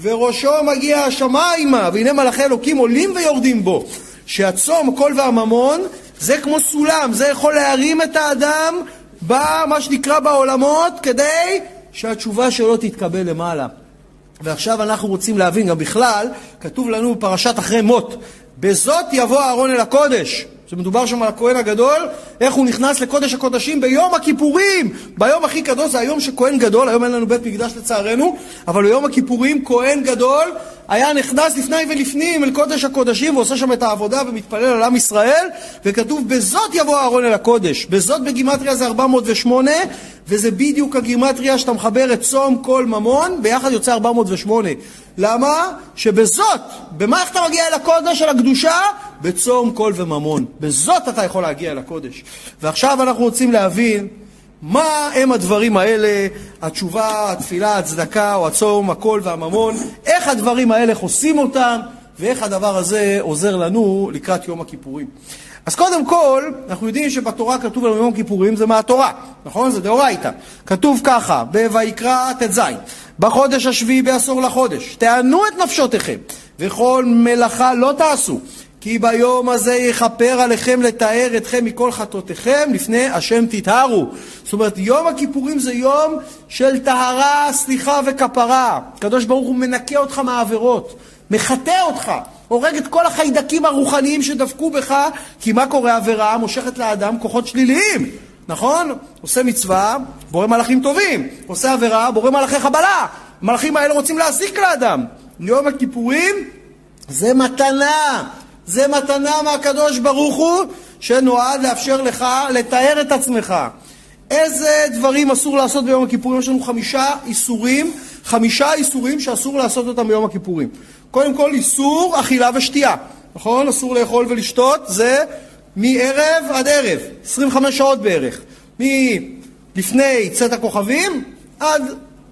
וראשו מגיע השמיימה, והנה מלאכי אלוקים עולים ויורדים בו. שהצום, הקול והממון, זה כמו סולם, זה יכול להרים את האדם במה שנקרא בעולמות, כדי שהתשובה שלו תתקבל למעלה. ועכשיו אנחנו רוצים להבין, גם בכלל, כתוב לנו בפרשת אחרי מות, בזאת יבוא אהרון אל הקודש. שמדובר שם על הכהן הגדול, איך הוא נכנס לקודש הקודשים ביום הכיפורים, ביום הכי קדוש, זה היום שכהן גדול, היום אין לנו בית מקדש לצערנו, אבל ביום הכיפורים כהן גדול היה נכנס לפני ולפנים אל קודש הקודשים ועושה שם את העבודה ומתפלל על עם ישראל, וכתוב בזאת יבוא אהרון אל הקודש. בזאת בגימטריה זה 408, וזה בדיוק הגימטריה שאתה מחבר את צום כל ממון, ביחד יוצא 408. למה? שבזאת, במה איך אתה מגיע אל הקודש, אל הקדושה? בצום כל וממון. בזאת אתה יכול להגיע אל הקודש. ועכשיו אנחנו רוצים להבין מה הם הדברים האלה, התשובה, התפילה, הצדקה או הצום, הקול והממון, איך הדברים האלה חוסים אותם ואיך הדבר הזה עוזר לנו לקראת יום הכיפורים. אז קודם כל, אנחנו יודעים שבתורה כתוב לנו יום כיפורים זה מהתורה, נכון? זה דאורייתא. כתוב ככה, בויקרא ט"ז, בחודש השביעי בעשור לחודש, תענו את נפשותיכם, וכל מלאכה לא תעשו, כי ביום הזה יכפר עליכם לתאר אתכם מכל חטאותיכם, לפני השם תטהרו. זאת אומרת, יום הכיפורים זה יום של טהרה, סליחה וכפרה. הקדוש ברוך הוא מנקה אותך מהעבירות, מחטא אותך, הורג את כל החיידקים הרוחניים שדבקו בך, כי מה קורה עבירה? מושכת לאדם כוחות שליליים. נכון? עושה מצווה, בורא מלאכים טובים. עושה עבירה, בורא מלאכי חבלה. המלאכים האלה רוצים להזיק לאדם. יום הכיפורים זה מתנה. זה מתנה מהקדוש ברוך הוא, שנועד לאפשר לך לתאר את עצמך. איזה דברים אסור לעשות ביום הכיפורים? יש לנו חמישה איסורים, חמישה איסורים שאסור לעשות אותם ביום הכיפורים. קודם כל איסור אכילה ושתייה, נכון? אסור לאכול ולשתות, זה מערב עד ערב, 25 שעות בערך. מלפני צאת הכוכבים עד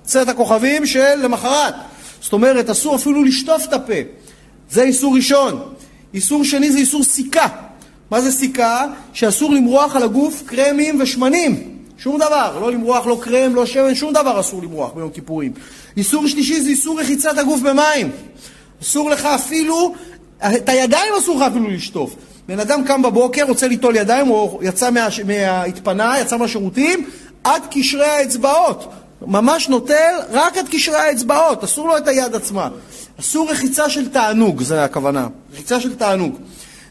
צאת הכוכבים של למחרת. זאת אומרת, אסור אפילו לשטוף את הפה. זה איסור ראשון. איסור שני זה איסור סיכה. מה זה סיכה? שאסור למרוח על הגוף קרמים ושמנים. שום דבר, לא למרוח, לא קרם, לא שמן, שום דבר אסור למרוח ביום כיפורים. איסור שלישי זה איסור רחיצת הגוף במים. אסור לך אפילו, את הידיים אסור לך אפילו לשטוף. בן אדם קם בבוקר, רוצה ליטול ידיים, הוא יצא מה... מהתפנה, יצא מהשירותים, עד קשרי האצבעות. ממש נוטל רק את קשרי האצבעות, אסור לו את היד עצמה. אסור רחיצה של תענוג, זה הכוונה. רחיצה של תענוג.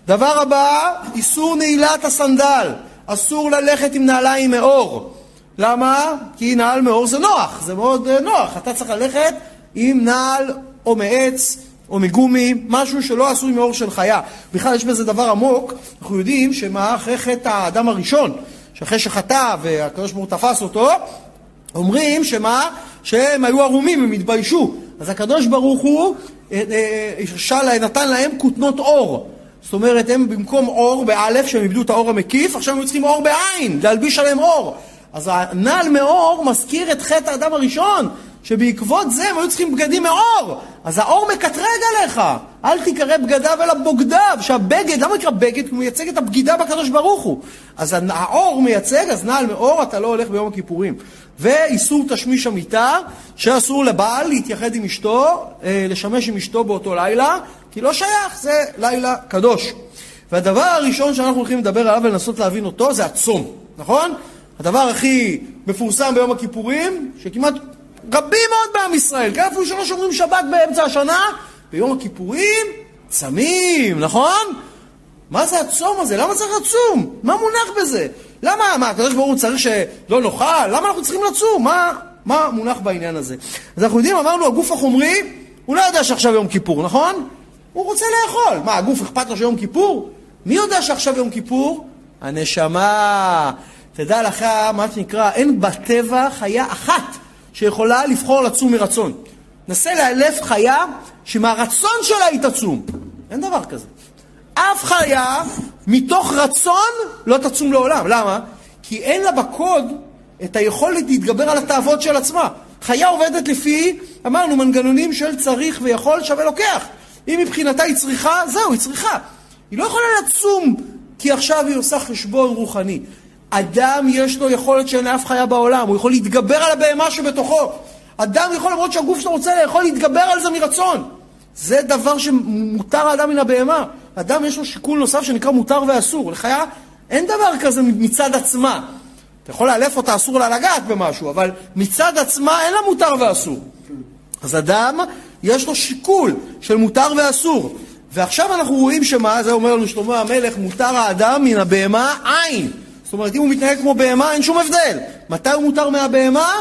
דבר הבא, איסור נעילת הסנדל. אסור ללכת עם נעליים מאור. למה? כי נעל מאור זה נוח, זה מאוד אה, נוח. אתה צריך ללכת עם נעל או מעץ או מגומי, משהו שלא עשוי מאור של חיה. בכלל יש בזה דבר עמוק, אנחנו יודעים שמה אחרי חטא האדם הראשון, שאחרי שחטא והקדוש ברוך הוא תפס אותו, אומרים שמה? שהם היו ערומים, הם התביישו. אז הקדוש ברוך הוא אה, אה, של, נתן להם כותנות אור. זאת אומרת, הם במקום אור באלף, שהם איבדו את האור המקיף, עכשיו הם צריכים אור בעין, להלביש עליהם אור. אז הנעל מאור מזכיר את חטא האדם הראשון, שבעקבות זה הם היו צריכים בגדים מאור. אז האור מקטרג עליך. אל תיקרא בגדיו אלא בוגדיו. שהבגד, למה נקרא בגד? הוא מייצג את הבגידה בקדוש ברוך הוא. אז האור מייצג, אז נעל מאור אתה לא הולך ביום הכיפורים. ואיסור תשמיש המיטה, שאסור לבעל להתייחד עם אשתו, אה, לשמש עם אשתו באותו לילה, כי לא שייך, זה לילה קדוש. והדבר הראשון שאנחנו הולכים לדבר עליו ולנסות להבין אותו זה הצום, נכון? הדבר הכי מפורסם ביום הכיפורים, שכמעט רבים מאוד בעם ישראל, כן, אפילו שלא שומרים שבת באמצע השנה, ביום הכיפורים צמים, נכון? מה זה הצום הזה? למה צריך לצום? מה מונח בזה? למה, מה, הקדוש ברוך הוא צריך שלא נאכל? למה אנחנו צריכים לצום? מה, מה מונח בעניין הזה? אז אנחנו יודעים, אמרנו, הגוף החומרי, הוא לא יודע שעכשיו יום כיפור, נכון? הוא רוצה לאכול. מה, הגוף אכפת לו שיום כיפור? מי יודע שעכשיו יום כיפור? הנשמה. תדע לך, מה שנקרא, אין בטבע חיה אחת שיכולה לבחור לצום מרצון. נסה לאלף חיה שמהרצון שלה היא תצום. אין דבר כזה. אף חיה, מתוך רצון, לא תצום לעולם. למה? כי אין לה בקוד את היכולת להתגבר על התאוות של עצמה. חיה עובדת לפי, אמרנו, מנגנונים של צריך ויכול שווה לוקח. אם מבחינתה היא צריכה, זהו, היא צריכה. היא לא יכולה לצום כי עכשיו היא עושה חשבון רוחני. אדם יש לו יכולת שאין לאף חיה בעולם, הוא יכול להתגבר על הבהמה שבתוכו. אדם יכול, למרות שהגוף שלו רוצה לאכול, להתגבר על זה מרצון. זה דבר שמותר האדם מן הבהמה. אדם יש לו שיקול נוסף שנקרא מותר ואסור. לחיה אין דבר כזה מצד עצמה. אתה יכול לאלף אותה, אסור לה לגעת במשהו, אבל מצד עצמה אין לה מותר ואסור. אז אדם, יש לו שיקול של מותר ואסור. ועכשיו אנחנו רואים שמה, זה אומר לנו שלמה המלך, מותר האדם מן הבהמה עין. זאת אומרת, אם הוא מתנהג כמו בהמה, אין שום הבדל. מתי הוא מותר מהבהמה?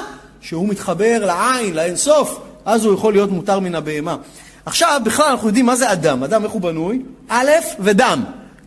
שהוא מתחבר לעין, לאינסוף, אז הוא יכול להיות מותר מן הבהמה. עכשיו, בכלל אנחנו יודעים מה זה אדם. אדם, איך הוא בנוי? א' ודם.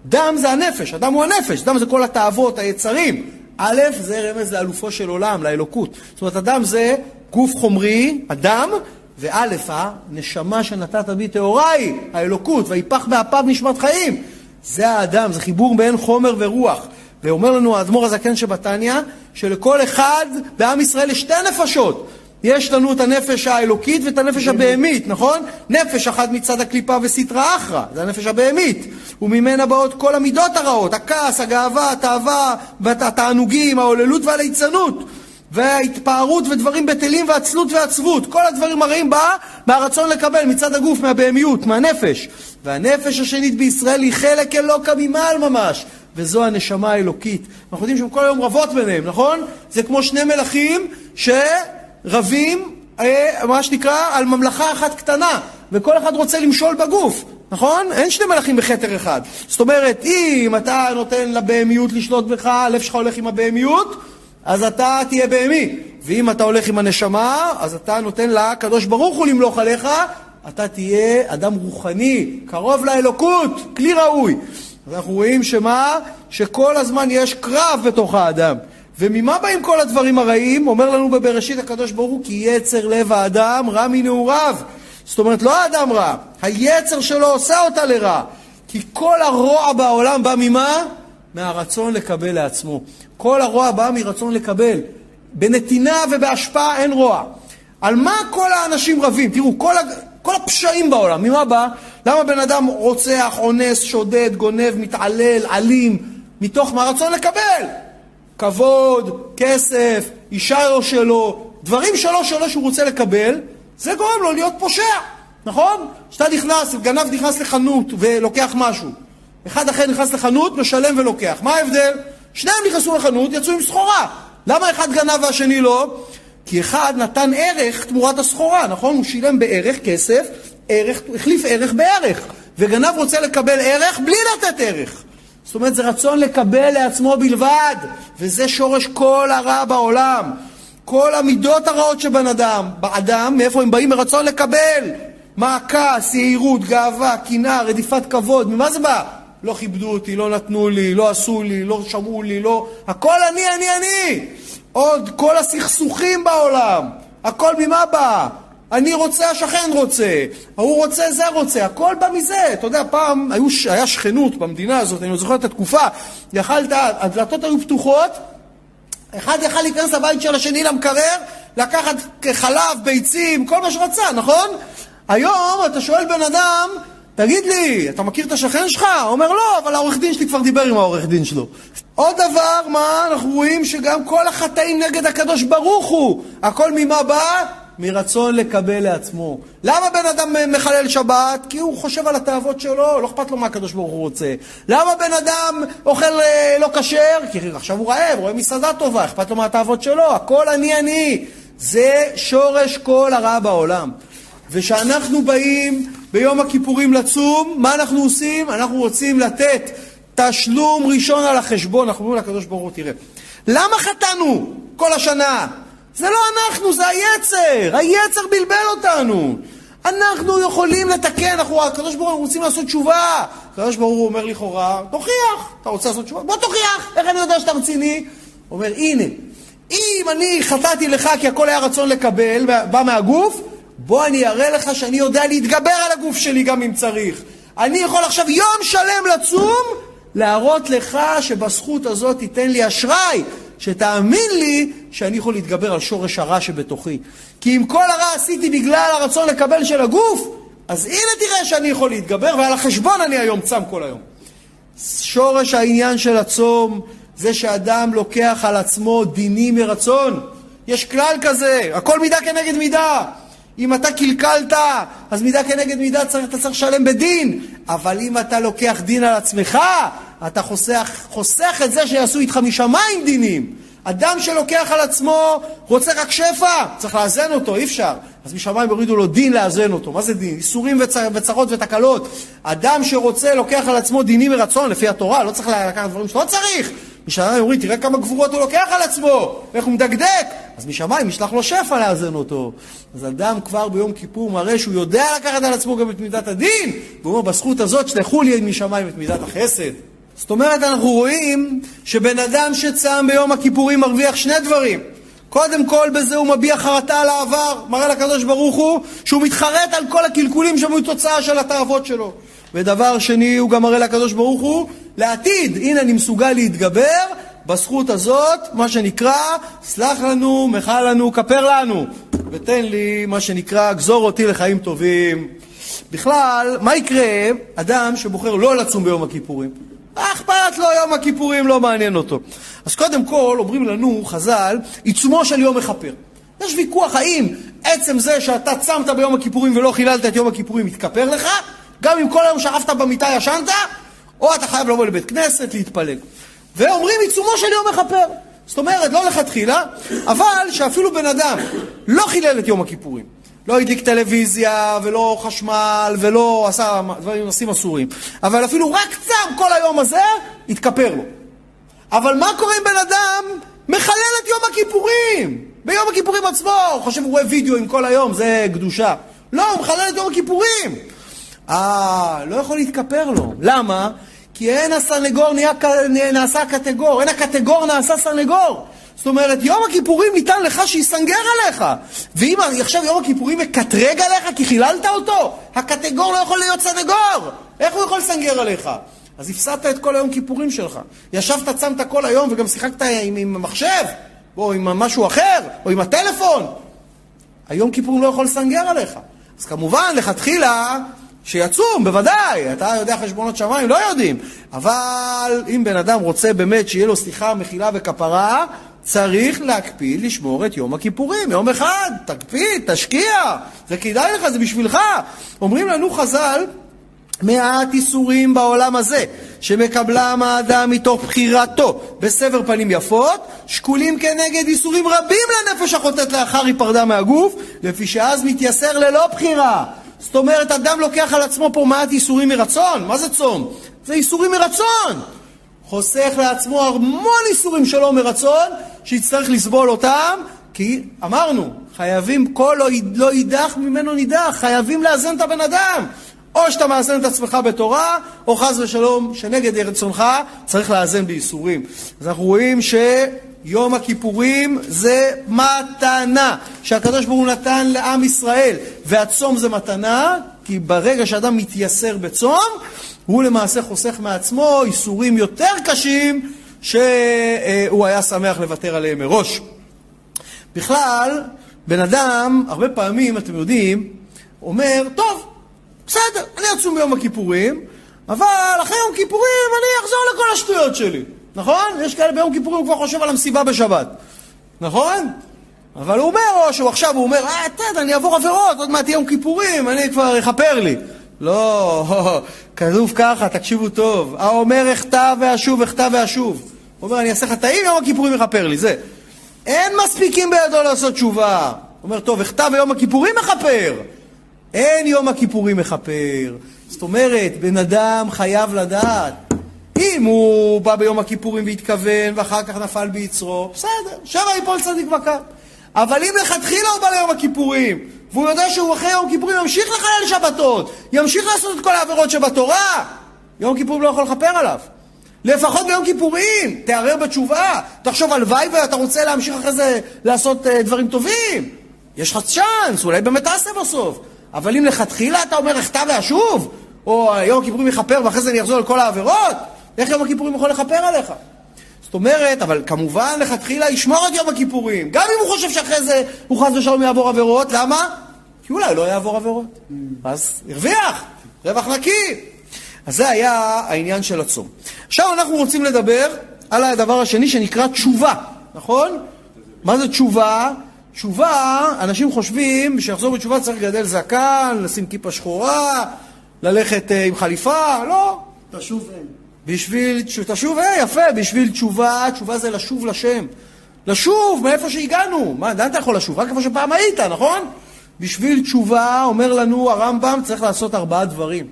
דם זה הנפש, אדם הוא הנפש, דם זה כל התאוות, היצרים. א', זה רמז לאלופו של עולם, לאלוקות. זאת אומרת, אדם זה גוף חומרי, אדם, וא', הנשמה שנתת בי טהורה היא, האלוקות, ויפח באפיו נשמת חיים. זה האדם, זה חיבור בין חומר ורוח. ואומר לנו האדמו"ר הזקן שבתניא, שלכל אחד בעם ישראל יש שתי נפשות. יש לנו את הנפש האלוקית ואת הנפש הבהמית, נכון? נפש אחת מצד הקליפה וסטרא אחרא, זה הנפש הבהמית. וממנה באות כל המידות הרעות, הכעס, הגאווה, התאווה, התענוגים, ההוללות והליצנות. וההתפארות ודברים בטלים ועצלות ועצבות. כל הדברים הרעים בא מהרצון לקבל מצד הגוף, מהבהמיות, מהנפש. והנפש השנית בישראל היא חלק אלוקא ממעל ממש, וזו הנשמה האלוקית. אנחנו יודעים שהם כל היום רבות ביניהם, נכון? זה כמו שני מלכים שרבים, אה, מה שנקרא, על ממלכה אחת קטנה, וכל אחד רוצה למשול בגוף. נכון? אין שני מלכים בכתר אחד. זאת אומרת, אם אתה נותן לבהמיות לשלוט בך, הלב שלך הולך עם הבהמיות, אז אתה תהיה בהמי. ואם אתה הולך עם הנשמה, אז אתה נותן לקדוש ברוך הוא למלוך עליך, אתה תהיה אדם רוחני, קרוב לאלוקות, כלי ראוי. אז אנחנו רואים שמה? שכל הזמן יש קרב בתוך האדם. וממה באים כל הדברים הרעים? אומר לנו בבראשית הקדוש ברוך הוא, כי יצר לב האדם רע מנעוריו. זאת אומרת, לא האדם רע, היצר שלו עושה אותה לרע. כי כל הרוע בעולם בא ממה? מהרצון לקבל לעצמו. כל הרוע בא מרצון לקבל. בנתינה ובהשפעה אין רוע. על מה כל האנשים רבים? תראו, כל, ה... כל הפשעים בעולם, ממה בא? למה בן אדם רוצח, אונס, שודד, גונב, מתעלל, אלים? מתוך מה רצון לקבל? כבוד, כסף, אישה לא שלו, דברים שלו שלו שהוא רוצה לקבל, זה גורם לו להיות פושע, נכון? כשאתה נכנס, גנב נכנס לחנות ולוקח משהו. אחד אחר נכנס לחנות, משלם ולוקח. מה ההבדל? שניהם נכנסו לחנות, יצאו עם סחורה. למה אחד גנב והשני לא? כי אחד נתן ערך תמורת הסחורה, נכון? הוא שילם בערך כסף, ערך, החליף ערך בערך. וגנב רוצה לקבל ערך בלי לתת ערך. זאת אומרת, זה רצון לקבל לעצמו בלבד, וזה שורש כל הרע בעולם. כל המידות הרעות שבן אדם, באדם, מאיפה הם באים? מרצון לקבל. מה הכעס, יהירות, גאווה, קנאה, רדיפת כבוד, ממה זה בא? לא כיבדו אותי, לא נתנו לי, לא עשו לי, לא שמעו לי, לא... הכל אני, אני, אני! עוד כל הסכסוכים בעולם, הכל ממה בא? אני רוצה, השכן רוצה, ההוא רוצה, זה רוצה, הכל בא מזה. אתה יודע, פעם היו, היה שכנות במדינה הזאת, אני זוכר את התקופה, יכלת, הדלתות היו פתוחות, אחד יכל להיכנס לבית של השני למקרר, לקחת חלב, ביצים, כל מה שרצה, נכון? היום אתה שואל בן אדם, תגיד לי, אתה מכיר את השכן שלך? הוא אומר, לא, אבל העורך דין שלי כבר דיבר עם העורך דין שלו. עוד דבר, מה? אנחנו רואים שגם כל החטאים נגד הקדוש ברוך הוא, הכל ממה בא? מרצון לקבל לעצמו. למה בן אדם מחלל שבת? כי הוא חושב על התאוות שלו, לא אכפת לו מה הקדוש ברוך הוא רוצה. למה בן אדם אוכל אה, לא כשר? כי עכשיו הוא רעב, רואה מסעדה טובה, אכפת לו מהתאוות שלו, הכל אני אני. זה שורש כל הרע בעולם. וכשאנחנו באים ביום הכיפורים לצום, מה אנחנו עושים? אנחנו רוצים לתת תשלום ראשון על החשבון. אנחנו אומרים לקדוש ברוך הוא, תראה, למה חטאנו כל השנה? זה לא אנחנו, זה היצר. היצר בלבל אותנו. אנחנו יכולים לתקן, אנחנו, הקדוש ברוך הוא רוצים לעשות תשובה. הקדוש ברוך הוא אומר לכאורה, תוכיח. אתה רוצה לעשות תשובה? בוא תוכיח. איך אני יודע שאתה רציני? הוא אומר, הנה, אם אני חטאתי לך כי הכל היה רצון לקבל, בא מהגוף, בוא אני אראה לך שאני יודע להתגבר על הגוף שלי גם אם צריך. אני יכול עכשיו יום שלם לצום, להראות לך שבזכות הזאת תיתן לי אשראי, שתאמין לי שאני יכול להתגבר על שורש הרע שבתוכי. כי אם כל הרע עשיתי בגלל הרצון לקבל של הגוף, אז הנה תראה שאני יכול להתגבר, ועל החשבון אני היום צם כל היום. שורש העניין של הצום זה שאדם לוקח על עצמו דינים מרצון. יש כלל כזה, הכל מידה כנגד מידה. אם אתה קלקלת, אז מידה כנגד מידה אתה צריך לשלם בדין. אבל אם אתה לוקח דין על עצמך, אתה חוסך, חוסך את זה שיעשו איתך משמיים דינים. אדם שלוקח על עצמו, רוצה רק שפע, צריך לאזן אותו, אי אפשר. אז משמיים יורידו לו דין לאזן אותו. מה זה דין? איסורים וצר, וצרות ותקלות. אדם שרוצה, לוקח על עצמו דינים מרצון, לפי התורה, לא צריך לקחת דברים שלא צריך. משמיים יוריד, תראה כמה גבורות הוא לוקח על עצמו, איך הוא מדקדק. אז משמיים ישלח לו שפע לאזן אותו. אז אדם כבר ביום כיפור מראה שהוא יודע לקחת על עצמו גם את מידת הדין, והוא אומר, בזכות הזאת שלחו לי משמיים את מידת החסד. זאת אומרת, אנחנו רואים שבן אדם שצם ביום הכיפורים מרוויח שני דברים. קודם כל בזה הוא מביע חרטה על העבר, מראה לקדוש ברוך הוא שהוא מתחרט על כל הקלקולים שהיו תוצאה של התאוות שלו. ודבר שני, הוא גם מראה לקדוש ברוך הוא לעתיד. הנה אני מסוגל להתגבר בזכות הזאת, מה שנקרא, סלח לנו, מחה לנו, כפר לנו, ותן לי, מה שנקרא, גזור אותי לחיים טובים. בכלל, מה יקרה אדם שבוחר לא לצום ביום הכיפורים? אכפת לו יום הכיפורים, לא מעניין אותו. אז קודם כל, אומרים לנו, חז"ל, עיצומו של יום מכפר. יש ויכוח האם עצם זה שאתה צמת ביום הכיפורים ולא חיללת את יום הכיפורים יתכפר לך, גם אם כל היום שכבת במיטה ישנת, או אתה חייב לבוא לבית כנסת להתפלל. ואומרים עיצומו של יום מכפר. זאת אומרת, לא לכתחילה, אבל שאפילו בן אדם לא חילל את יום הכיפורים, לא הדליק טלוויזיה, ולא חשמל, ולא עשה דברים נושאים אסורים, אבל אפילו רק צם כל היום הזה, התכפר לו. אבל מה קורה אם בן אדם מחלל את יום הכיפורים? ביום הכיפורים עצמו, הוא חושב, הוא רואה וידאו עם כל היום, זה קדושה. לא, הוא מחלל את יום הכיפורים. אה, לא יכול להתכפר לו. למה? כי אין הסנגור נהיה, נעשה קטגור, אין הקטגור נעשה סנגור. זאת אומרת, יום הכיפורים ניתן לך שיסנגר עליך. ואם עכשיו יום הכיפורים מקטרג עליך כי חיללת אותו, הקטגור לא יכול להיות סנגור. איך הוא יכול לסנגר עליך? אז הפסדת את כל היום כיפורים שלך. ישבת, צמת כל היום וגם שיחקת עם, עם מחשב, או עם משהו אחר, או עם הטלפון. היום כיפורים לא יכול לסנגר עליך. אז כמובן, לכתחילה, שיצום, בוודאי, אתה יודע חשבונות שמיים, לא יודעים. אבל אם בן אדם רוצה באמת שיהיה לו סליחה, מחילה וכפרה, צריך להקפיד לשמור את יום הכיפורים, יום אחד, תקפיד, תשקיע, זה כדאי לך, זה בשבילך. אומרים לנו חז"ל, מעט איסורים בעולם הזה, שמקבלם האדם מתוך בחירתו בסבר פנים יפות, שקולים כנגד איסורים רבים לנפש החוטאת לאחר היפרדה מהגוף, לפי שאז מתייסר ללא בחירה. זאת אומרת, אדם לוקח על עצמו פה מעט איסורים מרצון. מה זה צום? זה איסורים מרצון. חוסך לעצמו המון איסורים שלא מרצון, שיצטרך לסבול אותם, כי אמרנו, חייבים, כל לא, לא יידח ממנו נידח, חייבים לאזן את הבן אדם. או שאתה מאזן את עצמך בתורה, או חס ושלום, שנגד רצונך, צריך לאזן בייסורים. אז אנחנו רואים שיום הכיפורים זה מתנה, שהקדוש ברוך הוא נתן לעם ישראל, והצום זה מתנה, כי ברגע שאדם מתייסר בצום, הוא למעשה חוסך מעצמו איסורים יותר קשים שהוא היה שמח לוותר עליהם מראש. בכלל, בן אדם, הרבה פעמים, אתם יודעים, אומר, טוב, בסדר, אני אצום ביום הכיפורים, אבל אחרי יום כיפורים אני אחזור לכל השטויות שלי, נכון? יש כאלה ביום כיפורים הוא כבר חושב על המסיבה בשבת, נכון? אבל הוא אומר, או שהוא עכשיו, הוא אומר, אה, תד, אני אעבור עבירות, עוד מעט יום כיפורים, אני כבר אכפר לי. לא, כתוב ככה, תקשיבו טוב, האומר אחטא ואשוב, אחטא ואשוב. הוא אומר, אני אעשה חטאים, יום הכיפורים יכפר לי, זה. אין מספיקים בידו לעשות תשובה. הוא אומר, טוב, אחטא ויום הכיפורים מכפר. אין יום הכיפורים מכפר. זאת אומרת, בן אדם חייב לדעת. אם הוא בא ביום הכיפורים והתכוון, ואחר כך נפל ביצרו, בסדר, שבע יפול צדיק בקר. אבל אם לכתחילה הוא בא ליום הכיפורים, והוא יודע שהוא אחרי יום כיפורים ימשיך לחלל שבתות, ימשיך לעשות את כל העבירות שבתורה, יום כיפורים לא יכול לכפר עליו. לפחות ביום כיפורים, תערער בתשובה, תחשוב הלוואי ואתה רוצה להמשיך אחרי זה לעשות uh, דברים טובים. יש לך צ'אנס, אולי באמת תעשה בסוף. אבל אם לכתחילה אתה אומר אחטא ואשוב, או יום הכיפורים יכפר ואחרי זה אני אחזור על כל העבירות, איך יום הכיפורים יכול לכפר עליך? זאת אומרת, אבל כמובן לכתחילה ישמור את יום הכיפורים, גם אם הוא חושב שאחרי זה הוא חס ושלום יעבור עבירות, למה? כי אולי לא יעבור עבירות. אז הרוויח, רווח נקי. אז זה היה העניין של הצום. עכשיו אנחנו רוצים לדבר על הדבר השני שנקרא תשובה, נכון? מה זה תשובה? תשובה, אנשים חושבים שיחזור בתשובה צריך לגדל זקן, לשים כיפה שחורה, ללכת uh, עם חליפה, לא. תשוב אין. בשביל, תשוב, אה, יפה, בשביל תשובה, תשובה זה לשוב לשם. לשוב מאיפה שהגענו. מה, לאן אתה יכול לשוב? רק איפה שפעם היית, נכון? בשביל תשובה, אומר לנו הרמב"ם, צריך לעשות ארבעה דברים.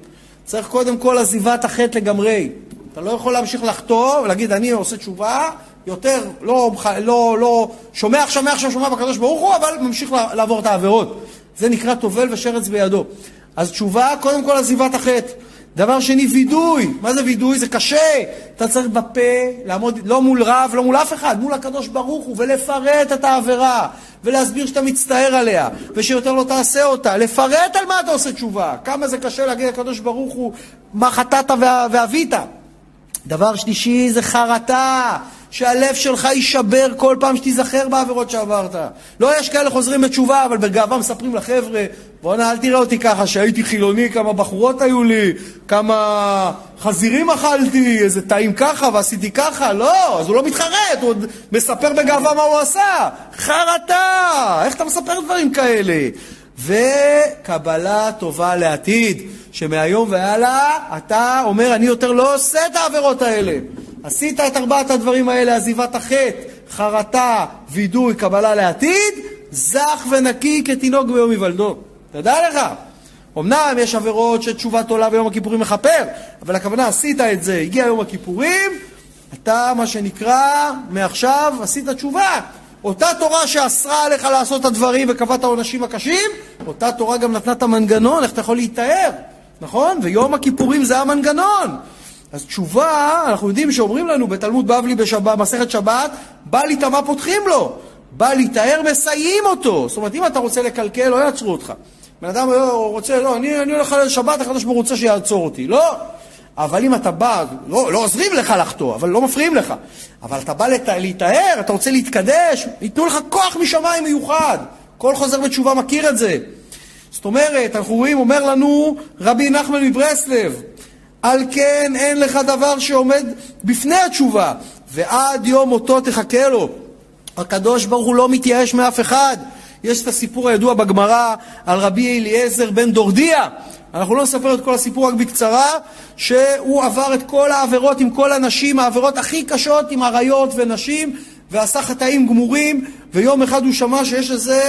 צריך קודם כל עזיבת החטא לגמרי. אתה לא יכול להמשיך לחטוא ולהגיד, אני עושה תשובה, יותר לא, לא, לא שומע עכשיו, מעכשיו שומע בקדוש ברוך הוא, אבל ממשיך לעבור את העבירות. זה נקרא טובל ושרץ בידו. אז תשובה, קודם כל עזיבת החטא. דבר שני, וידוי. מה זה וידוי? זה קשה. אתה צריך בפה לעמוד, לא מול רב, לא מול אף אחד, מול הקדוש ברוך הוא, ולפרט את העבירה, ולהסביר שאתה מצטער עליה, ושיותר לא תעשה אותה. לפרט על מה אתה עושה תשובה. כמה זה קשה להגיד לקדוש ברוך הוא, מה חטאת ואבית. דבר שלישי זה חרטה. שהלב שלך יישבר כל פעם שתיזכר בעבירות שעברת. לא יש כאלה חוזרים בתשובה, אבל בגאווה מספרים לחבר'ה, בואנה, אל תראה אותי ככה, שהייתי חילוני, כמה בחורות היו לי, כמה חזירים אכלתי, איזה טעים ככה ועשיתי ככה. לא, אז הוא לא מתחרט, הוא עוד מספר בגאווה מה הוא עשה. חרטה! איך אתה מספר דברים כאלה? וקבלה טובה לעתיד, שמהיום והלאה אתה אומר, אני יותר לא עושה את העבירות האלה. עשית את ארבעת הדברים האלה, עזיבת החטא, חרטה, וידוי, קבלה לעתיד, זך ונקי כתינוק ביום היוולדו. תדע לך. אמנם יש עבירות שתשובת עולה ביום הכיפורים מכפר, אבל הכוונה עשית את זה, הגיע יום הכיפורים, אתה מה שנקרא, מעכשיו עשית תשובה. אותה תורה שאסרה עליך לעשות את הדברים וקבעת עונשים הקשים, אותה תורה גם נתנה את המנגנון, איך אתה יכול להיטהר, נכון? ויום הכיפורים זה המנגנון. אז תשובה, אנחנו יודעים שאומרים לנו בתלמוד בבלי במסכת שבת, בא להיטמע פותחים לו, בא להיטהר מסייעים אותו. זאת אומרת, אם אתה רוצה לקלקל, לא יעצרו אותך. בן אדם רוצה, לא, אני, אני הולך לשבת, הקדוש ברוך הוא רוצה שיעצור אותי. לא. אבל אם אתה בא, לא, לא עוזרים לך לחטוא, אבל לא מפריעים לך. אבל אתה בא לת, להיטהר, אתה רוצה להתקדש, ייתנו לך כוח משמיים מיוחד. כל חוזר בתשובה מכיר את זה. זאת אומרת, אנחנו רואים, אומר לנו רבי נחמן מברסלב, על כן אין לך דבר שעומד בפני התשובה, ועד יום מותו תחכה לו. הקדוש ברוך הוא לא מתייאש מאף אחד. יש את הסיפור הידוע בגמרא על רבי אליעזר בן דורדיה. אנחנו לא נספר את כל הסיפור רק בקצרה, שהוא עבר את כל העבירות עם כל הנשים, העבירות הכי קשות עם עריות ונשים, ועשה חטאים גמורים, ויום אחד הוא שמע שיש איזה,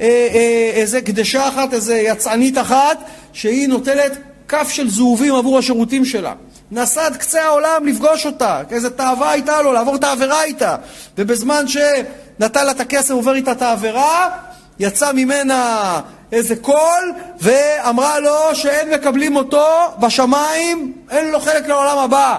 אה, אה, איזה קדשה אחת, איזה יצאנית אחת, שהיא נוטלת כף של זהובים עבור השירותים שלה. נסע עד קצה העולם לפגוש אותה, איזה תאווה הייתה לו, לעבור את העבירה איתה. ובזמן שנתן לה את הכסף, עובר איתה את העבירה, יצא ממנה איזה קול, ואמרה לו שאין מקבלים אותו בשמיים, אין לו חלק לעולם הבא.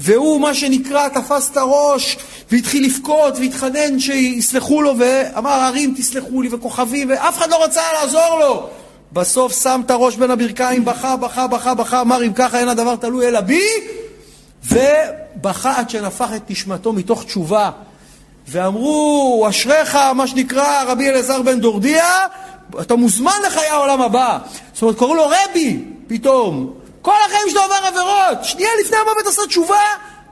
והוא, מה שנקרא, תפס את הראש והתחיל לבכות והתחנן שיסלחו לו, ואמר, הרים תסלחו לי, וכוכבים, ואף אחד לא רצה לעזור לו. בסוף שם את הראש בין הברכיים, בכה, בכה, בכה, בכה, אמר אם ככה אין הדבר תלוי אלא בי, ובכה עד שנפח את נשמתו מתוך תשובה. ואמרו, אשריך, מה שנקרא רבי אלעזר בן דורדיה, אתה מוזמן לחיי העולם הבא. זאת אומרת, קראו לו רבי, פתאום. כל החיים שלו עבר עבירות, שנייה לפני המוות עשה תשובה,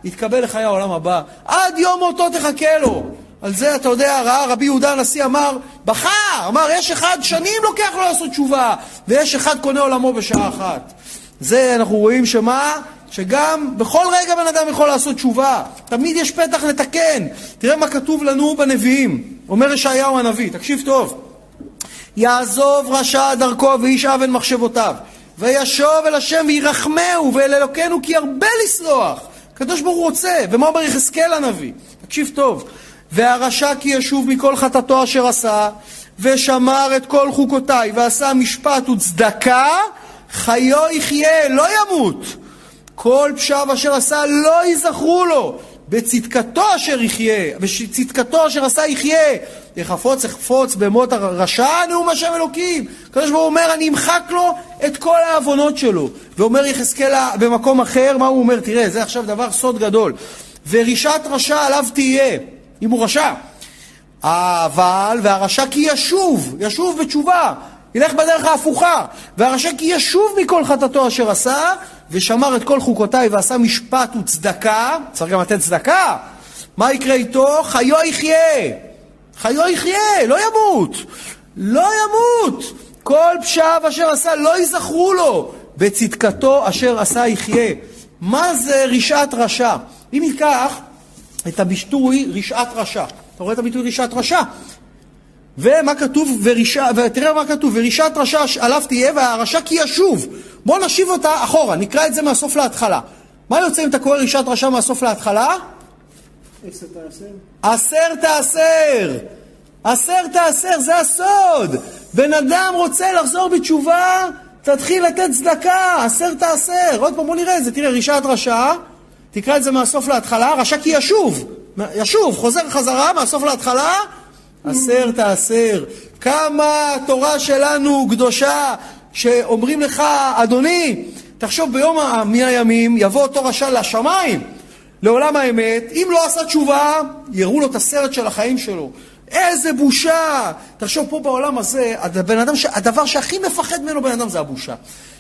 יתקבל לחיי העולם הבא. עד יום מותו תחכה לו. על זה, אתה יודע, ראה רבי יהודה הנשיא אמר, בכה, אמר, יש אחד שנים לוקח לו לעשות תשובה, ויש אחד קונה עולמו בשעה אחת. זה, אנחנו רואים שמה? שגם בכל רגע בן אדם יכול לעשות תשובה. תמיד יש פתח לתקן. תראה מה כתוב לנו בנביאים. אומר ישעיהו הנביא, תקשיב טוב. יעזוב רשע דרכו ואיש אבן מחשבותיו, וישוב אל השם וירחמהו ואל אלוקינו כי הרבה לסלוח. הקדוש ברוך הוא רוצה. ומה אומר יחזקאל הנביא? תקשיב טוב. והרשע כי ישוב מכל חטאתו אשר עשה, ושמר את כל חוקותיי, ועשה משפט וצדקה, חיו יחיה, לא ימות. כל פשעיו אשר עשה לא יזכרו לו, בצדקתו אשר יחיה, בצדקתו אשר עשה יחיה. יחפוץ יחפוץ במות הרשע, נאום השם אלוקים. הקדוש ברוך הוא אומר, אני אמחק לו את כל העוונות שלו. ואומר יחזקאל במקום אחר, מה הוא אומר? תראה, זה עכשיו דבר סוד גדול. ורשעת רשע עליו תהיה. אם הוא רשע. אבל, והרשע כי ישוב, ישוב בתשובה, ילך בדרך ההפוכה. והרשע כי ישוב מכל חטאתו אשר עשה, ושמר את כל חוקותיי ועשה משפט וצדקה, צריך גם לתת צדקה. מה יקרה איתו? חיו יחיה. חיו יחיה, לא ימות. לא ימות. כל פשעיו אשר עשה לא ייזכרו לו. בצדקתו אשר עשה יחיה. מה זה רשעת רשע? אם ניקח את הביטוי רשעת רשע. אתה רואה את הביטוי רישת רשע. ומה כתוב, ורישה, ותראה מה כתוב, ורישת רשע עליו תהיה והרשע כי ישוב. בוא נשיב אותה אחורה, נקרא את זה מהסוף להתחלה. מה יוצא אם אתה קורא רישת רשע מהסוף להתחלה? עשר תעשר. עשר תעשר. עשר תעשר, זה הסוד. בן אדם רוצה לחזור בתשובה, תתחיל לתת צדקה, עשר תעשר. עוד פעם, בוא נראה את זה. תראה, רישת רשע, תקרא את זה מהסוף להתחלה, רשע כי ישוב. ישוב, חוזר חזרה מהסוף להתחלה, עשר תעשר. כמה התורה שלנו קדושה, שאומרים לך, אדוני, תחשוב ביום מן הימים יבוא אותו רשע לשמיים, לעולם האמת, אם לא עשה תשובה, יראו לו את הסרט של החיים שלו. איזה בושה! תחשוב, פה בעולם הזה, הבן אדם. הדבר שהכי מפחד ממנו בן אדם זה הבושה.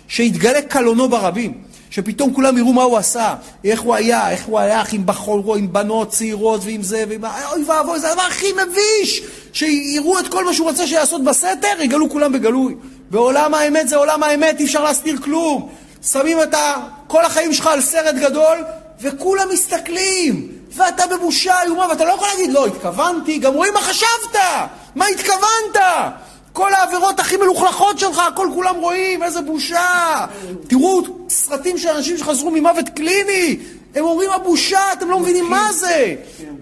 שיתגלה קלונו ברבים, שפתאום כולם יראו מה הוא עשה, איך הוא היה, איך הוא היה עם בחורו, עם בנות צעירות ועם זה, ועם... אוי ואבוי, זה הדבר הכי מביש! שיראו את כל מה שהוא רוצה שיעשות בסתר, יגלו כולם בגלוי. בעולם האמת זה עולם האמת, אי אפשר להסתיר כלום. שמים את כל החיים שלך על סרט גדול, וכולם מסתכלים. ואתה בבושה איומה, ואתה לא יכול להגיד, לא, התכוונתי, גם רואים מה חשבת, מה התכוונת. כל העבירות הכי מלוכלכות שלך, הכל כולם רואים, איזה בושה. תראו סרטים של אנשים שחזרו ממוות קליני, הם אומרים הבושה, אתם לא מבינים מה זה.